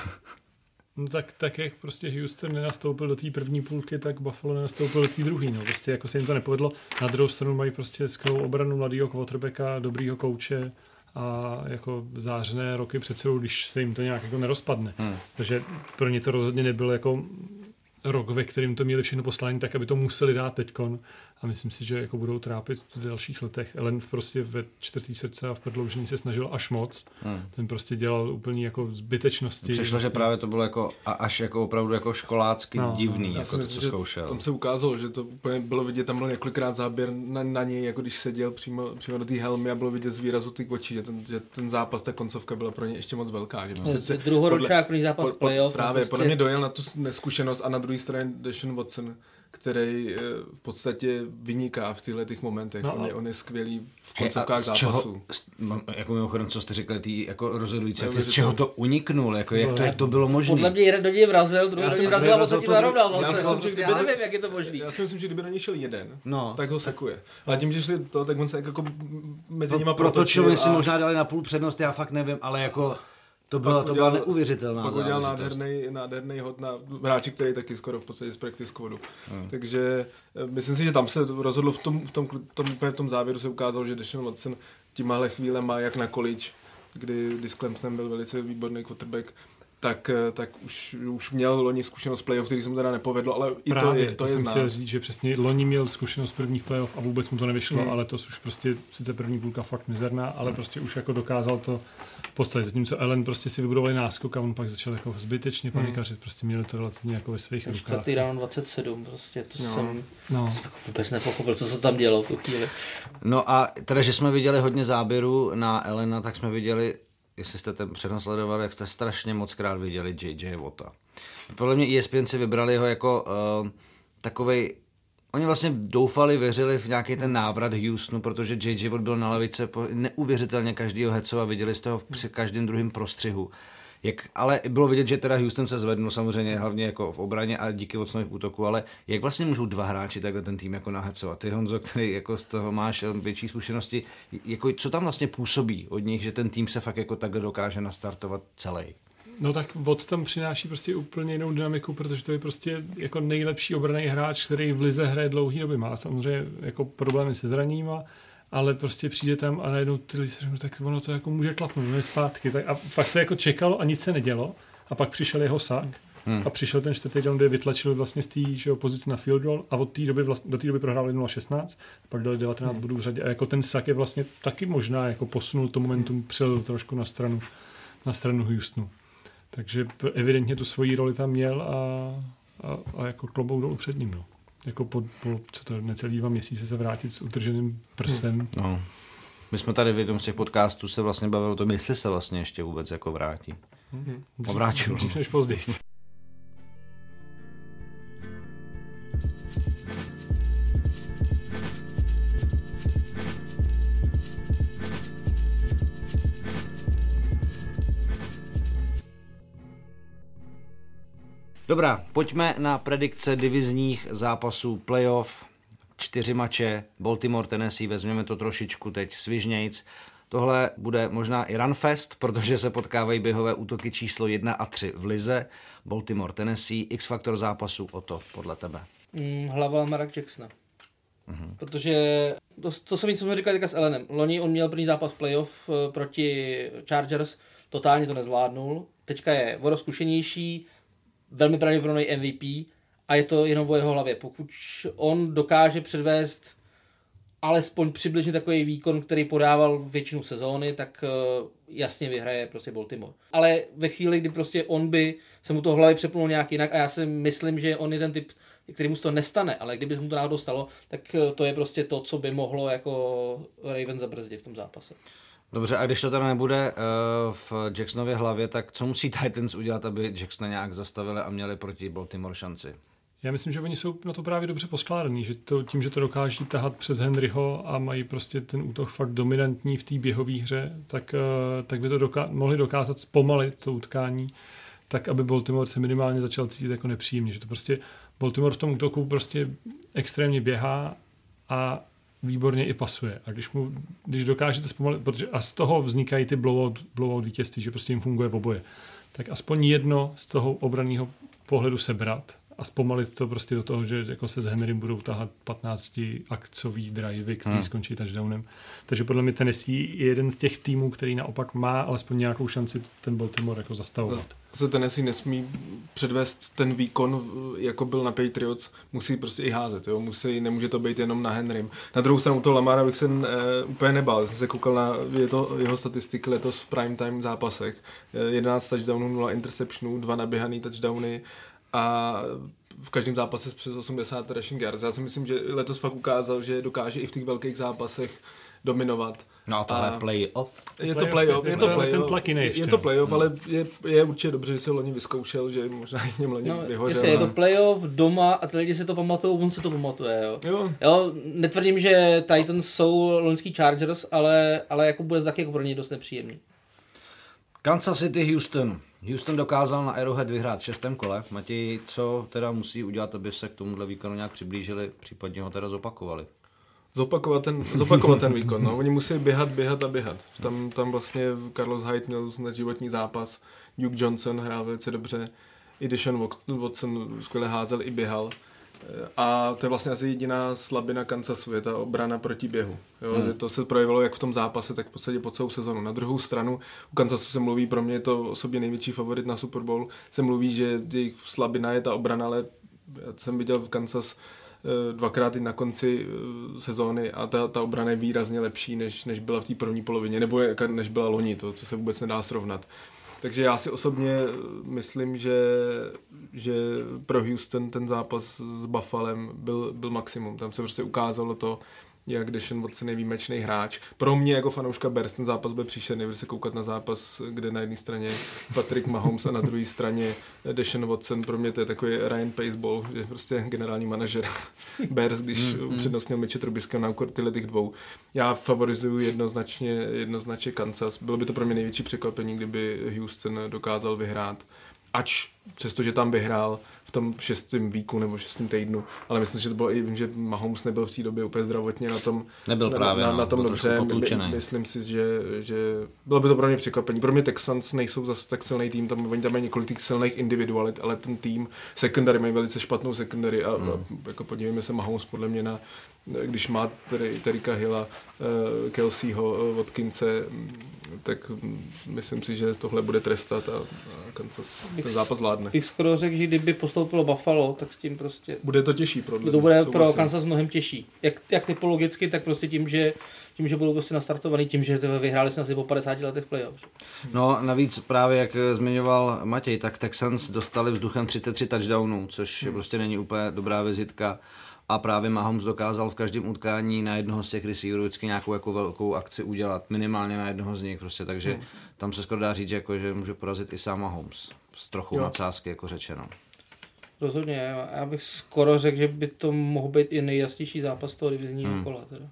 No tak, tak jak prostě Houston nenastoupil do té první půlky, tak Buffalo nenastoupil do té druhé. No. Prostě jako se jim to nepovedlo. Na druhou stranu mají prostě skvělou obranu mladého quarterbacka, dobrýho kouče a jako zářené roky před sebou, když se jim to nějak jako nerozpadne. Hmm. Takže pro ně to rozhodně nebylo jako rok, ve kterým to měli všechno poslání, tak aby to museli dát teďkon a myslím si, že jako budou trápit v dalších letech. Ellen prostě ve čtvrtý srdce a v prodloužení se snažil až moc. Hmm. Ten prostě dělal úplně jako zbytečnosti. Přišlo, vlastně. že právě to bylo jako a až jako opravdu jako školácky No, no, divný, Já jako si to, myslím, co zkoušel. Tam se ukázalo, že to úplně bylo vidět, tam byl několikrát záběr na, na něj, jako když seděl přímo, přímo do té helmy a bylo vidět z výrazu těch očí, že ten, že ten zápas, ta koncovka byla pro ně ještě moc velká. Že No, druhoročák, první zápas pod- pod- playoff. Právě, prostě- podle mě dojel na tu neskušenost a na druhé straně Deshaun Watson, který eh, v podstatě vyniká v těchto těch momentech. No on, je, on je skvělý v koncovkách a z zápasů. čeho, jako mimochodem, co jste řekli, tý jako rozhodující, jak, z čeho to uniknul, jako jak to, jak to bylo možné. Podle mě jeden do něj vrazil, druhý do něj vrazil a druhý on se vrazil tím to narovnal. druhý- Vlastně. Já Já, myslím, že já kdyby- nevím, jak je to možný. Já si myslím, že kdyby na něj šel jeden, No. tak ho sekuje. Ale tím, že šli to, tak on se jako mezi nimi Pro, pro Točovi si možná dali na půl přednost, já fakt nevím, ale jako to byla, to byla neuvěřitelná Pak udělal nádherný, nádherný hod na hráči, který taky skoro v podstatě z practice squadu. Hmm. Takže eh, myslím si, že tam se rozhodlo v tom, v tom, tom, úplně v tom závěru se ukázalo, že Deshaun Watson tímhle chvíle má jak na college, kdy, kdy s Clemsonem byl velice výborný quarterback, tak, eh, tak už, už měl loni zkušenost playoff, který se mu teda nepovedlo, ale i Právě, to je, to je jsem znát. chtěl říct, že přesně loni měl zkušenost prvních playoff a vůbec mu to nevyšlo, Hmm. hmm. ale to už prostě sice první půlka fakt mizerná, ale prostě už jako dokázal to postavit. Zatímco Ellen prostě si vybudovali náskok a on pak začal jako zbytečně panikařit, prostě měli to relativně jako ve svých Ten rukách. Čtvrtý round 27, prostě to No. jsem No, vůbec nepochopil, co se tam dělo v tu chvíli. No a teda, že jsme viděli hodně záběrů na Elena, tak jsme viděli, jestli jste ten přenos sledovali, jak jste strašně moc krát viděli JJ Wata. Podle mě ESPN si vybrali ho jako uh, takovej Oni vlastně doufali, věřili v nějaký ten návrat Houstonu, protože JJ Watt byl na lavice po neuvěřitelně každýho heco a viděli jste ho při každém druhém prostřihu. Jak, ale bylo vidět, že teda Houston se zvednul samozřejmě hlavně jako v obraně a díky Watsonovi v útoku, ale jak vlastně můžou dva hráči takhle ten tým jako nahecovat? Ty Honzo, který jako z toho máš větší zkušenosti, jako co tam vlastně působí od nich, že ten tým se fakt jako takhle dokáže nastartovat celý? No tak Vod tam přináší prostě úplně jinou dynamiku, protože to je prostě jako nejlepší obraný hráč, který v lize hraje dlouhý doby. Má samozřejmě jako problémy se zraníma, ale prostě přijde tam a najednou ty lidi řeknou, tak ono to jako může klapnout, no je zpátky. Tak a fakt se jako čekalo a nic se nedělo. A pak přišel jeho sak hmm. a přišel ten čtvrtý down, kde vytlačil vlastně z té pozice na field goal a od té doby vlastně, do té doby prohrávali 0-16, pak dali 19 bodů v řadě a jako ten sak je vlastně taky možná jako posunul to momentum, přel trošku na stranu, na stranu Houstonu. Takže evidentně tu svoji roli tam měl a, a, a jako klobouk dolů před ním. No. Jako po, po co to, necelý dva měsíce se vrátit s utrženým prsem. No. My jsme tady v jednom z těch podcastů se vlastně bavili o tom, jestli se vlastně ještě vůbec jako vrátí. Hmm. Povrátil. Dřív než později. Dobrá, pojďme na predikce divizních zápasů playoff. Čtyři mače, Baltimore, Tennessee, vezměme to trošičku teď svižnějc. Tohle bude možná i runfest, protože se potkávají běhové útoky číslo 1 a 3 v lize. Baltimore, Tennessee, X-faktor zápasu, o to podle tebe. Mm, hlava Lamara Jacksona. Mm-hmm. Protože to, to jsem co jsme říkali teďka s Elenem. Loni on měl první zápas playoff eh, proti Chargers, totálně to nezvládnul. Teďka je o dost zkušenější, velmi pravděpodobný MVP a je to jenom o jeho hlavě. Pokud on dokáže předvést alespoň přibližně takový výkon, který podával většinu sezóny, tak uh, jasně vyhraje prostě Baltimore. Ale ve chvíli, kdy prostě on by se mu to hlavě přepnul nějak jinak a já si myslím, že on je ten typ, který mu to nestane, ale kdyby se mu to náhodou stalo, tak uh, to je prostě to, co by mohlo jako Raven zabrzdit v tom zápase. Dobře, a když to teda nebude uh, v Jacksonově hlavě, tak co musí Titans udělat, aby Jacksona nějak zastavili a měli proti Baltimore šanci? Já myslím, že oni jsou na to právě dobře poskládaní, že to, tím, že to dokáží tahat přes Henryho a mají prostě ten útok fakt dominantní v té běhové hře, tak, eh, tak by to doká- mohli dokázat zpomalit to utkání, tak aby Baltimore se minimálně začal cítit jako nepříjemně, že to prostě Baltimore v tom útoku prostě extrémně běhá a výborně i pasuje. A když, mu, když dokážete zpomalit, protože a z toho vznikají ty blowout, blowout vítězství, že prostě jim funguje v oboje, tak aspoň jedno z toho obraného pohledu sebrat a zpomalit to prostě do toho, že jako se s Henrym budou tahat 15 akcový drivey, který hmm. skončí touchdownem. Takže podle mě Tennessee je jeden z těch týmů, který naopak má alespoň nějakou šanci ten Baltimore jako zastavovat. Se Tennessee nesmí předvést ten výkon, jako byl na Patriots, musí prostě i házet, jo? Musí, nemůže to být jenom na Henrym. Na druhou stranu to Lamara bych se uh, úplně nebál, jsem se koukal na je to, jeho statistiky letos v prime time zápasech. 11 touchdownů, 0 interceptionů, 2 naběhaný touchdowny, a v každém zápase přes 80 rushing yards. Já si myslím, že letos fakt ukázal, že dokáže i v těch velkých zápasech dominovat. No a tohle a playoff? Je to playoff, je to playoff, ten tlak je, je to playoff, ale je, je určitě dobře, že se loni vyzkoušel, že možná i něm loni no, vyhořel. je to playoff doma a ty lidi si to pamatují, on si to pamatuje, jo. jo. jo netvrdím, že Titans jsou loňský Chargers, ale, ale jako bude to taky jako pro ně dost nepříjemný. Kansas City Houston. Houston dokázal na Arrowhead vyhrát v šestém kole. Matěj, co teda musí udělat, aby se k tomuhle výkonu nějak přiblížili, případně ho teda zopakovali? Zopakovat ten, zopakovat ten výkon. No. Oni musí běhat, běhat a běhat. Tam, tam vlastně Carlos Hyde měl na životní zápas, Duke Johnson hrál velice dobře, i Deshaun Watson skvěle házel i běhal. A to je vlastně asi jediná slabina Kansasu, je ta obrana proti běhu. Jo? Hmm. To se projevilo jak v tom zápase, tak v podstatě po celou sezonu. Na druhou stranu u Kansasu se mluví, pro mě je to osobně největší favorit na Super Bowl, se mluví, že jejich slabina je ta obrana, ale já jsem viděl v Kansas eh, dvakrát i na konci eh, sezóny a ta, ta obrana je výrazně lepší, než, než byla v té první polovině, nebo než byla loni, to, to se vůbec nedá srovnat. Takže já si osobně myslím, že, že pro Houston ten zápas s Buffalem byl, byl maximum. Tam se prostě ukázalo to, jak Deshaun Watson je výjimečný hráč. Pro mě jako fanouška Bears ten zápas byl příšerný, protože se koukat na zápas, kde na jedné straně Patrick Mahomes a na druhé straně Deshaun Watson, pro mě to je takový Ryan Paceball, že prostě generální manažer Bears, když mm, mm. přednostnil Mitche Trubiskyho na úkor tyhle těch dvou. Já favorizuju jednoznačně, jednoznačně Kansas. Bylo by to pro mě největší překvapení, kdyby Houston dokázal vyhrát. Ač přestože tam vyhrál, v tom šestém víku nebo šestém týdnu, ale myslím, že to bylo i, vím, že Mahomes nebyl v té době úplně zdravotně na tom, Nebyl právě, na, na, na tom dobře, my, myslím si, že, že bylo by to pro mě překvapení. Pro mě Texans nejsou zase tak silný tým, tam, oni tam mají několik těch silných individualit, ale ten tým secondary mají velice špatnou secondary a, hmm. a jako podívejme se Mahomes podle mě na když má Terika Hilla, uh, Kelseyho, uh, Watkinse, tak myslím si, že tohle bude trestat a, a Kansas ten zápas zvládne. Bych skoro řekl, že kdyby postoupilo Buffalo, tak s tím prostě... Bude to těžší pro To bude pro vlastně... Kansas mnohem těžší. Jak, jak typologicky, tak prostě tím, že tím, že budou prostě nastartovaný, tím, že vyhráli jsme asi po 50 letech playoff. No navíc právě, jak zmiňoval Matěj, tak Texans dostali vzduchem 33 touchdownů, což hmm. prostě není úplně dobrá vizitka a právě Mahomes dokázal v každém utkání na jednoho z těch receiverů vždycky nějakou jako velkou akci udělat, minimálně na jednoho z nich prostě, takže hmm. tam se skoro dá říct, jako, že může porazit i sám Mahomes, s trochou jo. nadsázky, jako řečeno. Rozhodně, já bych skoro řekl, že by to mohl být i nejjasnější zápas toho divizního hmm. kola. Teda.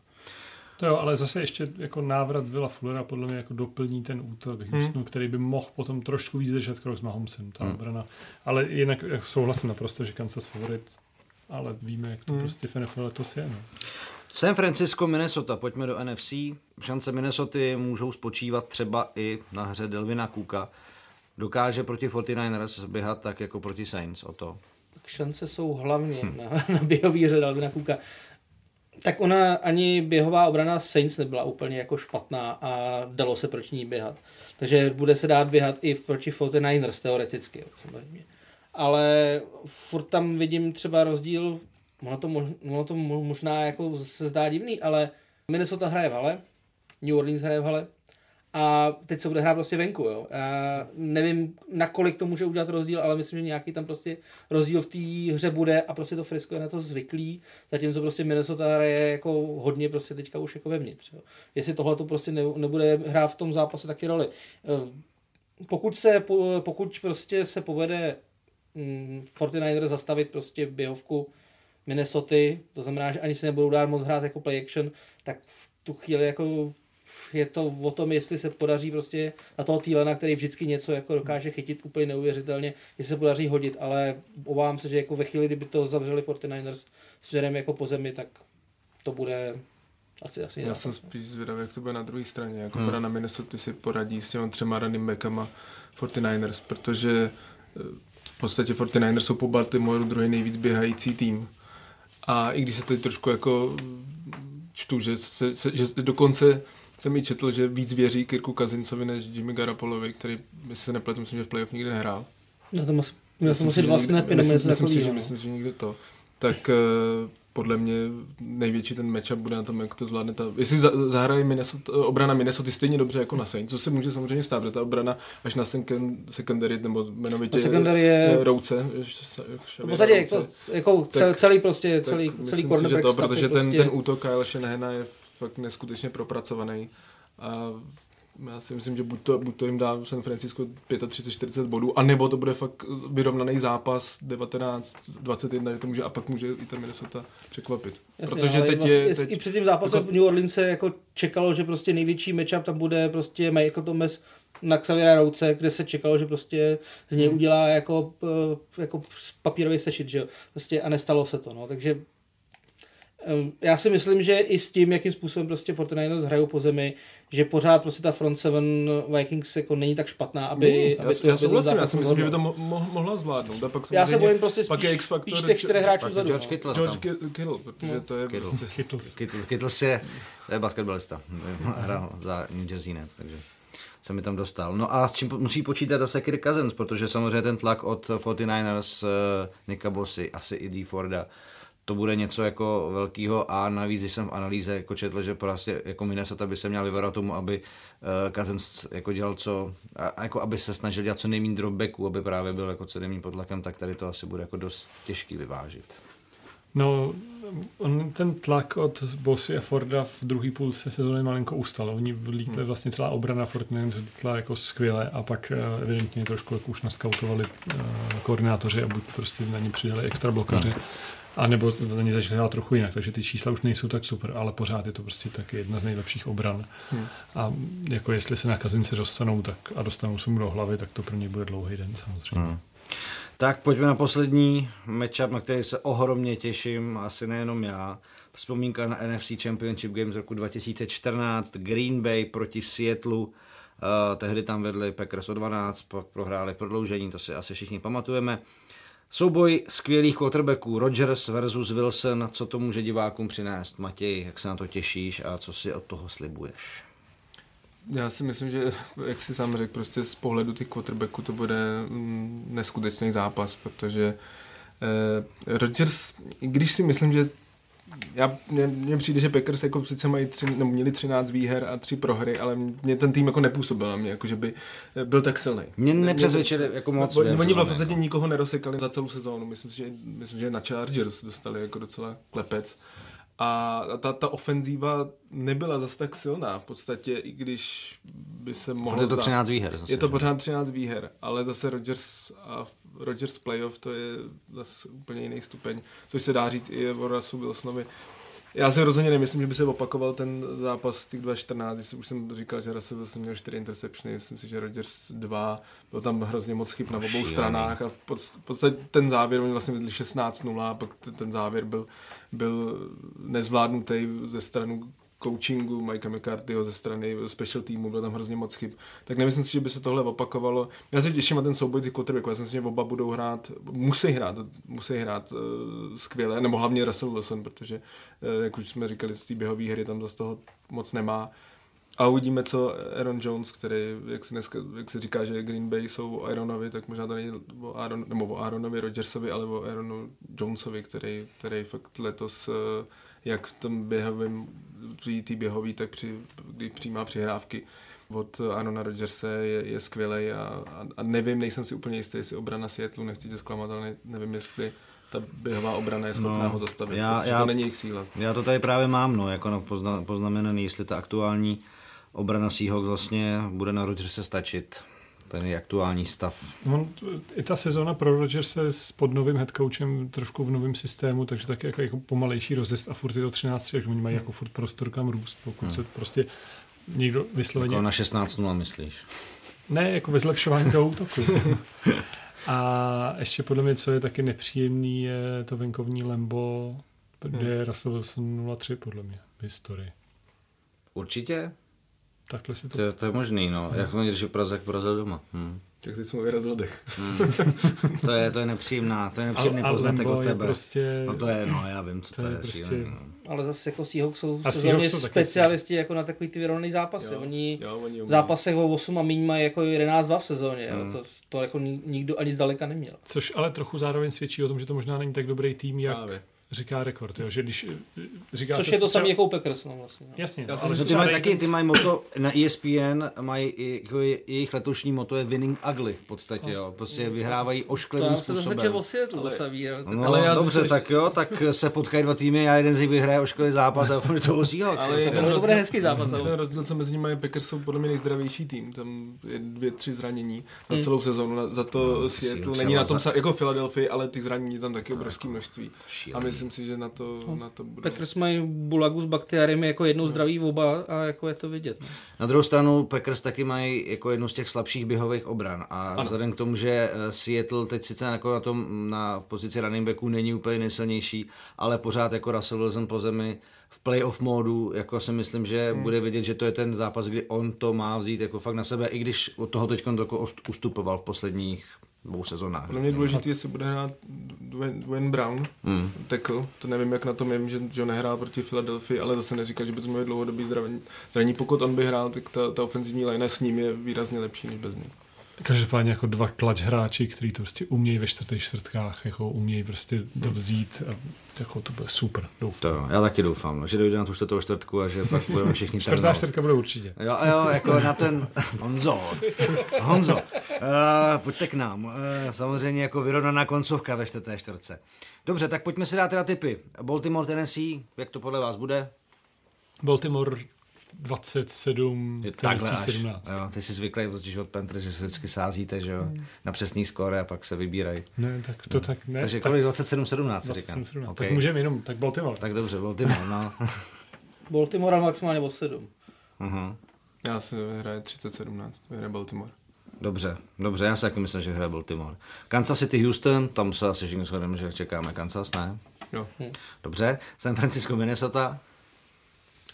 To jo, ale zase ještě jako návrat Villa Fullera podle mě jako doplní ten útok Houstonu, hmm. který by mohl potom trošku víc držet krok s Mahomesem, ta hmm. obrana. Ale jinak souhlasím naprosto, že Kansas favorit ale víme, jak to hmm. prostě v NFL letos je. No. San Francisco, Minnesota, pojďme do NFC. Šance Minnesota můžou spočívat třeba i na hře Delvina Kuka. Dokáže proti 49ers běhat tak jako proti Saints o to? Tak šance jsou hlavně hm. na, na běhový hře Delvina Kuka. Tak ona ani běhová obrana Saints nebyla úplně jako špatná a dalo se proti ní běhat. Takže bude se dát běhat i proti 49ers teoreticky. Samozřejmě ale furt tam vidím třeba rozdíl, ono to, mož, ono to možná jako se zdá divný, ale Minnesota hraje v hale, New Orleans hraje v hale a teď se bude hrát prostě venku, jo. Já nevím, nakolik to může udělat rozdíl, ale myslím, že nějaký tam prostě rozdíl v té hře bude a prostě to Frisco je na to zvyklý, zatímco prostě Minnesota hraje jako hodně prostě teďka už jako vevnitř, jo. Jestli tohle to prostě ne, nebude hrát v tom zápase taky roli. Pokud se, pokud prostě se povede 49ers zastavit prostě běhovku Minnesota, to znamená, že ani se nebudou dát moc hrát jako play action, tak v tu chvíli jako je to o tom, jestli se podaří prostě na toho Týlena, který vždycky něco jako dokáže chytit úplně neuvěřitelně, jestli se podaří hodit, ale obávám se, že jako ve chvíli, kdyby to zavřeli 49ers směrem jako po zemi, tak to bude asi, asi Já jsem spíš zvědavý, jak to bude na druhé straně, jako hmm. na Minnesota si poradí s těmi třema running backama 49ers, protože v podstatě 49ers jsou po Baltimoreu druhý nejvíc běhající tým. A i když se tady trošku jako čtu, že, se, se, že dokonce jsem i četl, že víc věří Kirku Kazincovi než Jimmy Garapolovi, který, by se nepletu, myslím, že v playoff nikdy nehrál. No to musím, měl jsem asi dva snapy, myslím, myslím, myslím, si, že, no. myslím, že nikdy to. Tak uh, podle mě největší ten matchup bude na tom, jak to zvládne ta... Jestli za, zahraje Minnesota, obrana Minnesota stejně dobře jako na Saints, co se může samozřejmě stát, protože ta obrana až na secondary, nebo jmenovitě secondary je- Rouce. V podstatě jako, jako cel, Tak- celý prostě, tak celý, myslím celý si, že to, je protože ten, prostě, ten útok Kyle Shanahana je fakt neskutečně propracovaný. A já si myslím, že buď to, buď to jim dá San Francisco 35-40 bodů, anebo to bude fakt vyrovnaný zápas 19-21, že to může, a pak může i ta Minnesota překvapit. Jasně, protože ale teď vlastně je... i- Teď, I před tím zápasem jako- v New Orleans se jako čekalo, že prostě největší matchup tam bude prostě Michael Thomas na Xaviera Rouce, kde se čekalo, že prostě z něj Hmm. udělá jako, eh, jako papírový sešit, že jo. Prostě a nestalo se to, no. Takže já si myslím, že i s tím, jakým způsobem prostě 49ers hrajou po zemi, že pořád prostě ta front seven Vikings jako není tak špatná, aby, já, aby já, já souhlasím, já si myslím, že by to rozhodl. mo- mo- mohla zvládnout. A pak Já se bojím prostě pak je spíš, X-faktor spíš těch čtyřech hráčů vzadu. George no. Kittle George tam. Ki- Kittle, protože to je Kittle. prostě... Kittles. Kittle, Kittles je, to je basketbalista, hrál za New Jersey Nets, takže se mi tam dostal. No a s čím musí počítat zase Kirk Cousins, protože samozřejmě ten tlak od 49ers, uh, Nicka Bossy, asi i D. Forda, to bude něco jako velkého a navíc, když jsem v analýze jako četl, že prostě jako Minnesota by se měl vyvarat tomu, aby uh, Cousins jako dělal co, a, jako aby se snažil dělat co nejméně dropbacků, aby právě byl jako co nejméně pod tlakem, tak tady to asi bude jako dost těžký vyvážit. No, on ten tlak od Bossy a Forda v druhé půlce sezóny malinko ustal. Oni vlítli Hmm. vlastně celá obrana Fortnite vlítla jako skvěle a pak eh, evidentně trošku jako už naskautovali eh, koordinátoři a buď prostě na ní přidali extra blokaři, Hmm. A nebo za ní začali hrát trochu jinak, takže ty čísla už nejsou tak super, ale pořád je to prostě taky jedna z nejlepších obran. Hmm. A jako jestli se na kazince dostanou tak, a dostanou se mu do hlavy, tak to pro ně bude dlouhý den samozřejmě. Hmm. Tak pojďme na poslední matchup, na který se ohromně těším, asi nejenom já. Vzpomínka na NFC Championship Games roku 2014, Green Bay proti Seattle. Uh, tehdy tam vedli Packers o 12, pak prohráli prodloužení, to si asi všichni pamatujeme. Souboj skvělých quarterbacků, Rodgers versus Wilson, co to může divákům přinést? Matěj, jak se na to těšíš a co si od toho slibuješ? Já si myslím, že, jak si sám řekl, prostě z pohledu těch quarterbacků to bude mm, neskutečný zápas, protože eh, Rodgers, když si myslím, že já, mně, mně přijde, že Packers jako sice mají tři, no, měli 13 výher a tři prohry, ale mě ten tým jako nepůsobil na mě, jako že by eh, byl tak silný. Mě nepřesvědčili jako moc. Oni, během oni v podstatě jako. nikoho nerosekali za celou sezónu. Myslím, že, myslím, že na Chargers dostali jako docela klepec. A ta, ta ofenzíva nebyla zas tak silná v podstatě, i když by se mohlo je to zdát. 13 výher. Zase, Je to pořád 13 výher, ale zase Rodgers a Rodgers playoff to je zase úplně jiný stupeň, což se dá říct i o Russell Wilsonovi. Já si rozhodně nemyslím, že by se opakoval ten zápas z těch 2.14, když už jsem říkal, že Russell Wilson měl 4 interceptiony, myslím si, že Rodgers 2, byl tam hrozně moc chyb na obou stranách a v pod- v podstatě ten závěr, oni vlastně vedli 16-0 a pak ten závěr byl, byl nezvládnutý ze strany coachingu Mikea McCarthyho ze strany special týmu, bylo tam hrozně moc chyb. Tak nemyslím si, že by se tohle opakovalo. Já se těším na ten souboj těch quarterbacků. Já si myslím, že oba budou hrát, musí hrát, musí hrát uh, skvěle, nebo hlavně Russell Wilson, protože, uh, jak už jsme říkali, z té běhové hry tam zase toho moc nemá. A uvidíme, co Aaron Jones, který, jak se, dneska, jak se říká, že Green Bay jsou o Aaronovi, tak možná to není o, Aaron, nebo o Aaronovi Rodgersovi, ale o Aaronu Jonesovi, který, který fakt letos, eh, jak v tom běhovém, při té běhový, tak při, kdy přijímá přihrávky od Aarona Rodgerse je, je skvělý a, a, a, nevím, nejsem si úplně jistý, jestli obrana Seattle, nechci tě zklamat, ale ne, nevím, jestli ta běhová obrana je schopná No, ho zastavit, já- já- to není jejich síla. Já to tady právě mám, no, jako na pozna, poznamenaný, jestli ta aktuální obrana Seahawks vlastně bude na Rodgerse stačit. Ten je aktuální stav. On, I ta sezóna pro Rodgerse s pod novým headcoachem trošku v novém systému, takže tak jako, jako pomalejší rozjezd a furt je to 13, takže oni mají jako furt prostor kam růst, pokud se prostě někdo vysloveně... Jako na 16-0 myslíš? Ne, jako ve zlepšování toho útoku. A ještě podle mě, co je taky nepříjemný, je to venkovní Lembo, kde je Russell Wilson 0-3 podle mě v historii. Určitě? Takhle si to... To, je- to je možný, no. Jak to když Praze, jak porazil doma. Hm. Tak teď jsem vyrazil dech. To je, to je nepříjemná, to je nepříjemný A- a poznatek od je tebe. prostě- No to je, no já vím, co to, to je, je prostě- šílený, no. Ale zase jako Seahawks jsou sezóně taky specialisti jako na takový ty vyrovnaný zápasy. Jo, Oni jo, oni v zápasech o 8 a míň mají jako 11-2 v sezóně. Hmm. Jo. To, to jako ni- nikdo ani zdaleka neměl. Což ale trochu zároveň svědčí o tom, že to možná není tak dobrý tým, jak Právě. Říká rekord. Jo? Že když říká Což se je to samé jako u Packers. No, vlastně, no. Jasně, Já no, jsem ale No, ty mají taky, ty mají moto, na ESPN mají, jako je, jejich letošní moto je winning ugly v podstatě, jo. Prostě vyhrávají To ošklivým se zase způsobem. o světlu, Ale- ale. No, Ale já dobře, zase- tak jo, tak se potkají dva týmy a jeden z nich vyhraje ošklivý zápas a to byl Seahawks. Ale To jeden bude rozdíl, hezký zápas, ale- jeden rozdíl, co mezi nimi je Packers jsou podle mě nejzdravější tým. Tam je dvě, tři zranění za celou sezónu. Na- Za to Seattle Seahawks není na se tom jako Philadelphia, ale ty zranění je tam taky obrovské množství. A. myslím si, že na to, na to bude. Packers mají Bulagu s bakteriemi jako jednou zdraví oba a jako je to vidět. No. Na druhou stranu Packers taky mají jako jednu z těch slabších běhových obran a ano. vzhledem k tomu, že eh, Seattle teď sice jako na tom na pozici running backu není úplně nejsilnější, ale pořád jako Russell Wilson po zemi v playoff módu, jako si myslím, že hmm. bude vidět, že to je ten zápas, kdy on to má vzít jako fakt na sebe, i když od toho teď jako ust- ustupoval v posledních dvou sezónách. Pro mě je důležité, jestli bude hrát Dwayne, Brown, Hmm. tackle. To nevím, jak na tom je, že, že on nehrál proti Philadelphii, ale zase neříká, že by to mělo dlouhodobý zranění. Pokud on by hrál, tak ta, ta ofenzivní line s ním je výrazně lepší než bez něj. Každopádně jako dva klač hráči, kteří to prostě umějí ve čtvrtých čtvrtkách, jako umějí prostě to vzít a jako to bude super. Doufám. To jo, já taky doufám, no, že dojde na tu čtvrtou čtvrtku a že pak budeme všichni Čtvrtá čtvrtka bude určitě. Jo, jo, jako na ten Honzo. Honzo, uh, pojďte k nám. Uh, samozřejmě jako vyrovnaná koncovka ve čtvrté čtvrtce. Dobře, tak pojďme si dát teda tipy. Baltimore, Tennessee, jak to podle vás bude? Baltimore 27, Je Tennessee až. 17. Jo, ty jsi zvyklý totiž od Panthers, že se vždycky sázíte, že jo, na přesný skóre a pak se vybírají. Ne, tak to tak ne. Takže tak kolik 27-17, si říkám. 27, 17. Okay. Tak můžeme jenom, tak Baltimore. tak dobře, Baltimore, no. Baltimore maximálně o 7. uh-huh. Já si vyhraje 30-17, vyhraje Baltimore. Dobře, dobře, já si taky myslím, že hraje Baltimore. Kansas City, Houston, tam se asi všichni shodneme, že čekáme Kansas, ne? Jo. Dobře, San Francisco, Minnesota,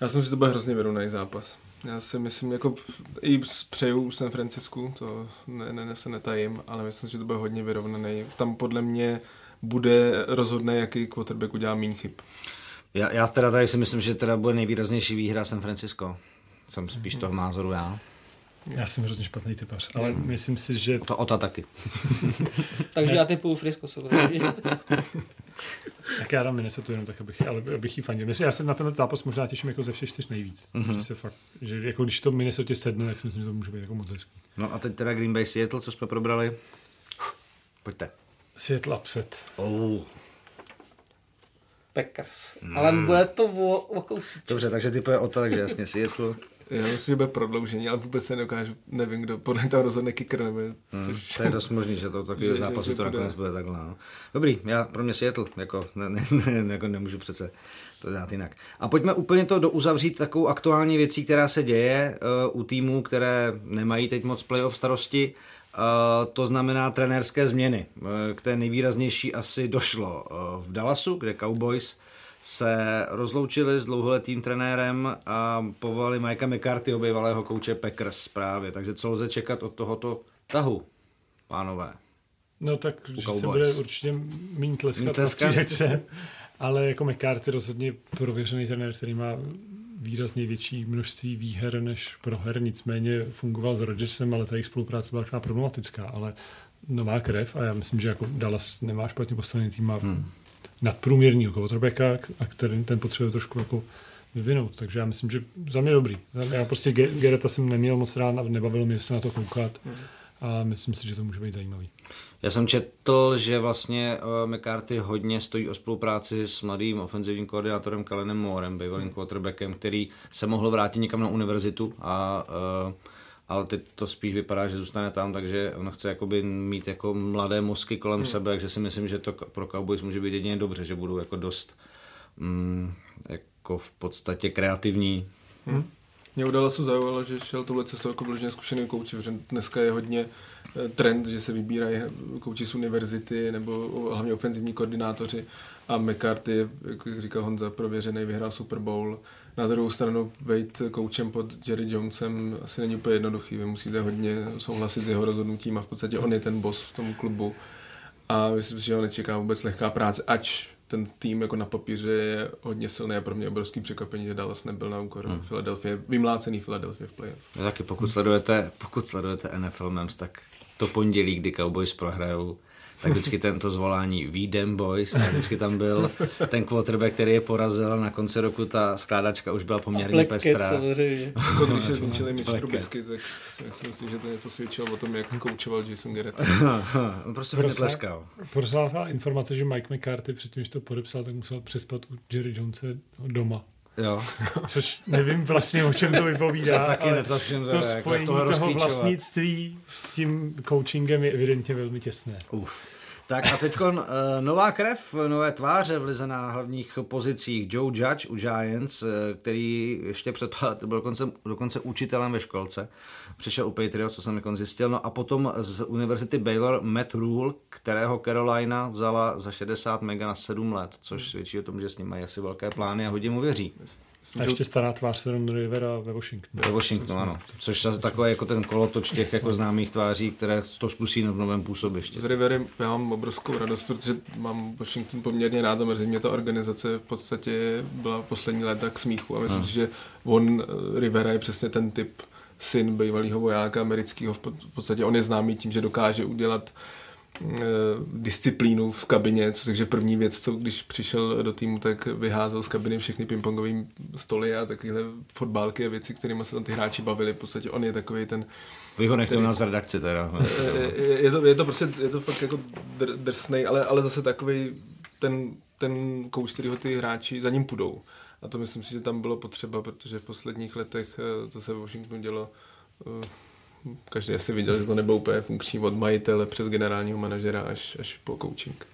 Já si myslím, že to bude hrozně vyrovnaný zápas. Já si myslím, jako i přeju San Francisku, to ne, ne, ne, se netajím, ale myslím, že to bude hodně vyrovnaný. Tam podle mě bude rozhodné, jaký quarterback udělá méně chyb. Já, já teda tady si myslím, že teda bude nejvýraznější výhra San Francisco. Jsem spíš toho názoru já. Já jsem hrozně špatný typař, ale myslím si, že To Ota taky. Takže já typuju Frisco. Se tak já dám Minnesota jenom tak, abych, ale abych jí fandil. Myslím, já se na ten zápas možná těším jako ze všech čtyř nejvíc. Mhm. Mm-hmm. Že se fakt, že jako když to Minnesota sedne, tak si myslím, že to může být jako moc hezký. No a teď teda Green Bay Seattle, co jsme probrali. Pojďte. Seattle upset. Oh. Packers. Ale bude to o, o kousíček. Dobře, takže typuje Ota, takže jasně Seattle. Já myslím, že bude prodloužení, ale vůbec se nedokážu, nevím, kdo podle toho rozhodne kicker, nebo Hmm, což... to je dost možný, že to takový že- že to nakonec bude takhle. No. Dobrý, já pro mě Seattle, jako, ne, ne, ne, jako nemůžu přece to dát jinak. A pojďme úplně to douzavřít takovou aktuální věcí, která se děje uh, u týmů, které nemají teď moc playoff starosti. Uh, to znamená trenérské změny. Uh, k té nejvýraznější asi došlo uh, v Dallasu, kde Cowboys se rozloučili s dlouholetým trenérem a povolali Mikea McCarthy, bývalého kouče Packers právě. Takže co lze čekat od tohoto tahu, pánové? No tak, že se bude určitě méně tleskat, na tleskat. ale jako McCarthy rozhodně prověřený trenér, který má výrazně větší množství výher než proher, nicméně fungoval s Rodgersem, ale ta jejich spolupráce byla taková problematická, ale nová krev a já myslím, že jako Dallas nemá špatně postavený tým, má hmm. Nadprůměrného quarterbacka a který ten potřebuje trošku jako vyvinout, takže já myslím, že za mě dobrý. Já prostě Ge- Gereta jsem neměl moc rád a nebavilo mě se na to koukat a myslím si, že to může být zajímavý. Já jsem četl, že vlastně uh, McCarthy hodně stojí o spolupráci s mladým ofenzivním koordinátorem Kalenem Moorem, bývalým quarterbackem, který se mohl vrátit někam na univerzitu a uh, ale teď to spíš vypadá, že zůstane tam, takže on chce jakoby mít jako mladé mozky kolem hmm. sebe, takže si myslím, že to pro Cowboys může být jedině dobře, že budou jako dost mm, jako v podstatě kreativní. Hmm. Mě u Dallasu zaujalo, že šel touhle cestou jako vloženě zkušený kouči, protože dneska je hodně eh, trend, že se vybírají kouči z univerzity nebo hlavně ofenzivní koordinátoři a McCarthy, jak říkal Honza, prověřený, vyhrál Super Bowl, Na druhou stranu být koučem pod Jerry Jonesem asi není úplně jednoduchý. Vy musíte hodně souhlasit s jeho rozhodnutím a v podstatě on je ten boss v tom klubu. A myslím si, že ho nečeká vůbec lehká práce, ač ten tým jako na papíře je hodně silný a pro mě obrovský překvapení, že Dallas nebyl na úkor hmm. Philadelphia, vymlácený Philadelphia v playoff. No, taky pokud sledujete, pokud sledujete NFL Mems, tak to pondělí, kdy Cowboys prohrajou, tak vždycky tento zvolání Vídem Boys, a vždycky tam byl ten quarterback, který je porazil, na konci roku ta skládačka už byla poměrně pestrá. Jako když se zničili Mitch Trubisky, tak si myslím, že to něco svědčilo o tom, jak koučoval Jason Garrett. On prostě hodně tleskal. Proslávala informace, že Mike McCarthy předtím, než to podepsal, tak musel přespat u Jerry Jonese doma. Jo. Což nevím vlastně, o čem to vypovídá. To taky netočím, to spojení toho, toho vlastnictví s tím coachingem je evidentně velmi těsné. Uf. Tak a teď uh, nová krev, nové tváře v lize na hlavních pozicích. Joe Judge u Giants, uh, který ještě před byl dokonce, dokonce učitelem ve školce. Přišel u Patriots, co jsem jako zjistil. No a potom z univerzity Baylor Matt Rule, kterého Carolina vzala za 60 mega na 7 let, což svědčí o tom, že s ním mají asi velké plány a hodně mu věří. A ještě stará tvář Seron Rivera ve Washingtonu. Ve Washingtonu, ano. Což je takové jako ten kolotoč těch jako známých tváří, které to zkusí na novém působišti. Z Rivery já mám obrovskou radost, protože mám Washington poměrně rád a mrzí mě ta organizace v podstatě byla poslední léta k smíchu a myslím hmm. si, že on, eh, Rivera je přesně ten typ syn bývalého vojáka amerického, v podstatě on je známý tím, že dokáže udělat Eh, disciplínu v kabině, takže první věc, co když přišel do týmu, tak vyházel z kabiny všechny pingpongové stoly a takovéhle fotbálky a věci, kterými se tam ty hráči bavili. V podstatě on je takový ten... Vy ho nechtěl nás v redakci teda. Je, je, to, je to prostě, je to fakt jako drsnej, ale, ale zase takový ten, ten kouč, kterýho ty hráči za ním půjdou. A to myslím si, že tam bylo potřeba, protože v posledních letech, eh, co se v Washingtonu dělo, eh, každý asi viděl, že to nebylo úplně funkční od majitele přes generálního manažera až, až po coaching.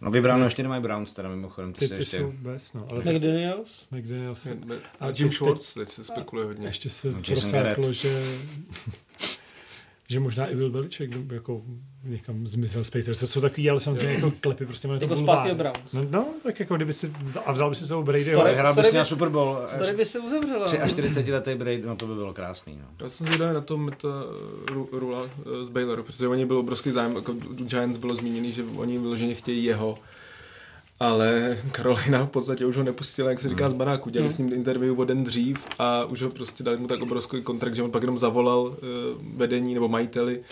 No vybráno ještě nemají Browns, teda mimochodem. Ty, ty, ty ještě... jsou bez, no. Ale McDaniels? McDaniels. A Jim Schwartz, teď se spekuluje hodně. Ještě se no, prosáklo, že že možná i byl Beliček jako někam zmizel z Patriots. To jsou takový, ale samozřejmě jako klepy, prostě to jako zpátky no, no, tak jako kdyby si vzal, a vzal by si sebou Brady. Story, hrál by si na Super Bowl. Story by se uzavřela. 43 letý Brady, no to by bylo krásný. No. Já jsem zvědavý na tom ta Rula eh, z Bayloru, protože oni byl obrovský zájem, jako Giants bylo zmíněný, že oni vyloženě chtějí jeho ale Karolina v podstatě už ho nepustila, jak se říká, z baráku. Dělali hmm. s ním interview o den dřív a už ho prostě dali mu tak obrovský kontrakt, že on pak jenom zavolal uh, vedení nebo majiteli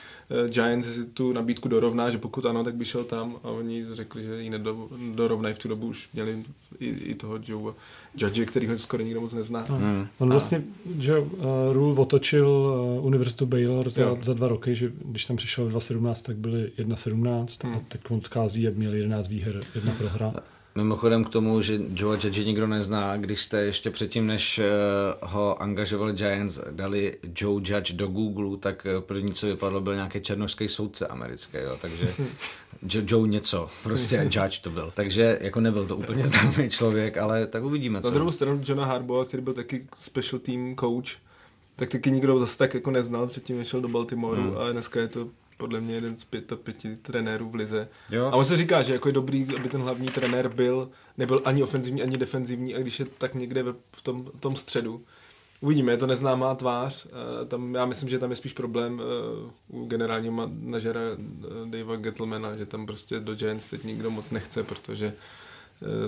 Giants, jestli tu nabídku dorovná, že pokud ano, tak by šel tam a oni řekli, že ji nedorovnají. V tu dobu už měli i, i toho Joe Judge, který ho skoro nikdo moc nezná. Hmm. On vlastně, že uh, Rule otočil uh, Univerzitu Baylor za, za dva roky, že když tam přišel v 2017, tak byli 1.17 hmm. a teď on odchází a měl 11 výher, jedna prohra. Mimochodem k tomu, že Joe Judge nikdo nezná, když jste ještě předtím, než eh, ho angažovali Giants, dali Joe Judge do Google, tak eh, první, co vypadlo, byl nějaký černožský soudce americký, jo, takže Joe, Joe něco, prostě Judge to byl. Takže jako nebyl to úplně známý člověk, ale tak uvidíme, co. Na druhou stranu Johna Harbaugh, který byl taky special team coach, tak taky nikdo zase tak jako neznal předtím, než šel do Baltimoreu, hmm. ale dneska je to podle mě jeden z pět, pěti trenérů v lize. Jo. A on se říká, že jako je dobrý, aby ten hlavní trenér byl, nebyl ani ofenzivní, ani defenzivní, a když je tak někde ve, v tom, tom středu. Uvidíme, je to neznámá tvář. Tam, já myslím, že tam je spíš problém uh, u generálního manažera uh, Davea Gettlemana, že tam prostě do Giants teď nikdo moc nechce, protože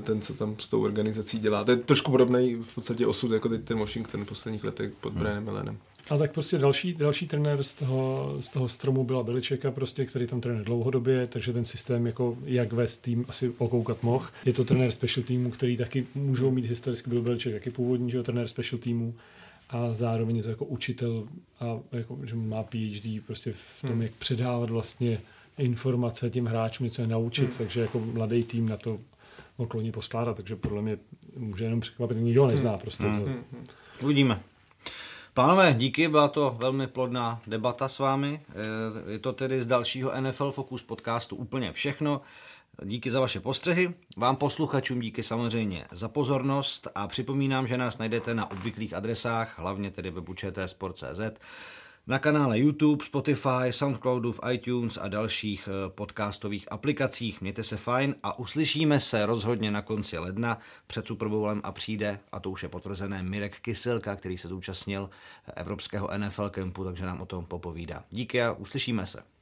ten, co tam s tou organizací dělá. To je trošku podobný v podstatě osud, jako teď ten Washington v posledních letech pod hmm. Brianem. A tak prostě další, další trenér z toho, z toho stromu byla Beličeka, prostě, který tam trénuje dlouhodobě, takže ten systém, jako jak vést tým, asi okoukat mohl. Je to trenér special týmu, který taky můžou mít historicky, byl Beliček jaký původní, že trenér special týmu a zároveň je to jako učitel a jako, že má PhD prostě v tom, hmm. jak předávat vlastně informace těm hráčům, něco je naučit, hmm. takže jako mladý tým na to okloní poskládat, takže podle mě může jenom překvapit, nikdo nezná hmm. prostě hmm. to. Hmm. Uvidíme. Pánové, díky, byla to velmi plodná debata s vámi. Eh, je to tedy z dalšího NFL Focus podcastu úplně všechno. Díky za vaše postřehy. Vám posluchačům díky samozřejmě za pozornost a připomínám, že nás najdete na obvyklých adresách, hlavně tedy webu čtsport.cz, na kanále YouTube, Spotify, Soundcloudu, v iTunes a dalších eh, podcastových aplikacích. Mějte se fajn a uslyšíme se rozhodně na konci ledna před Super Bowlem a přijde, a to už je potvrzené, Mirek Kysilka, který se zúčastnil Evropského NFL kempu, takže nám o tom popovídá. Díky a uslyšíme se.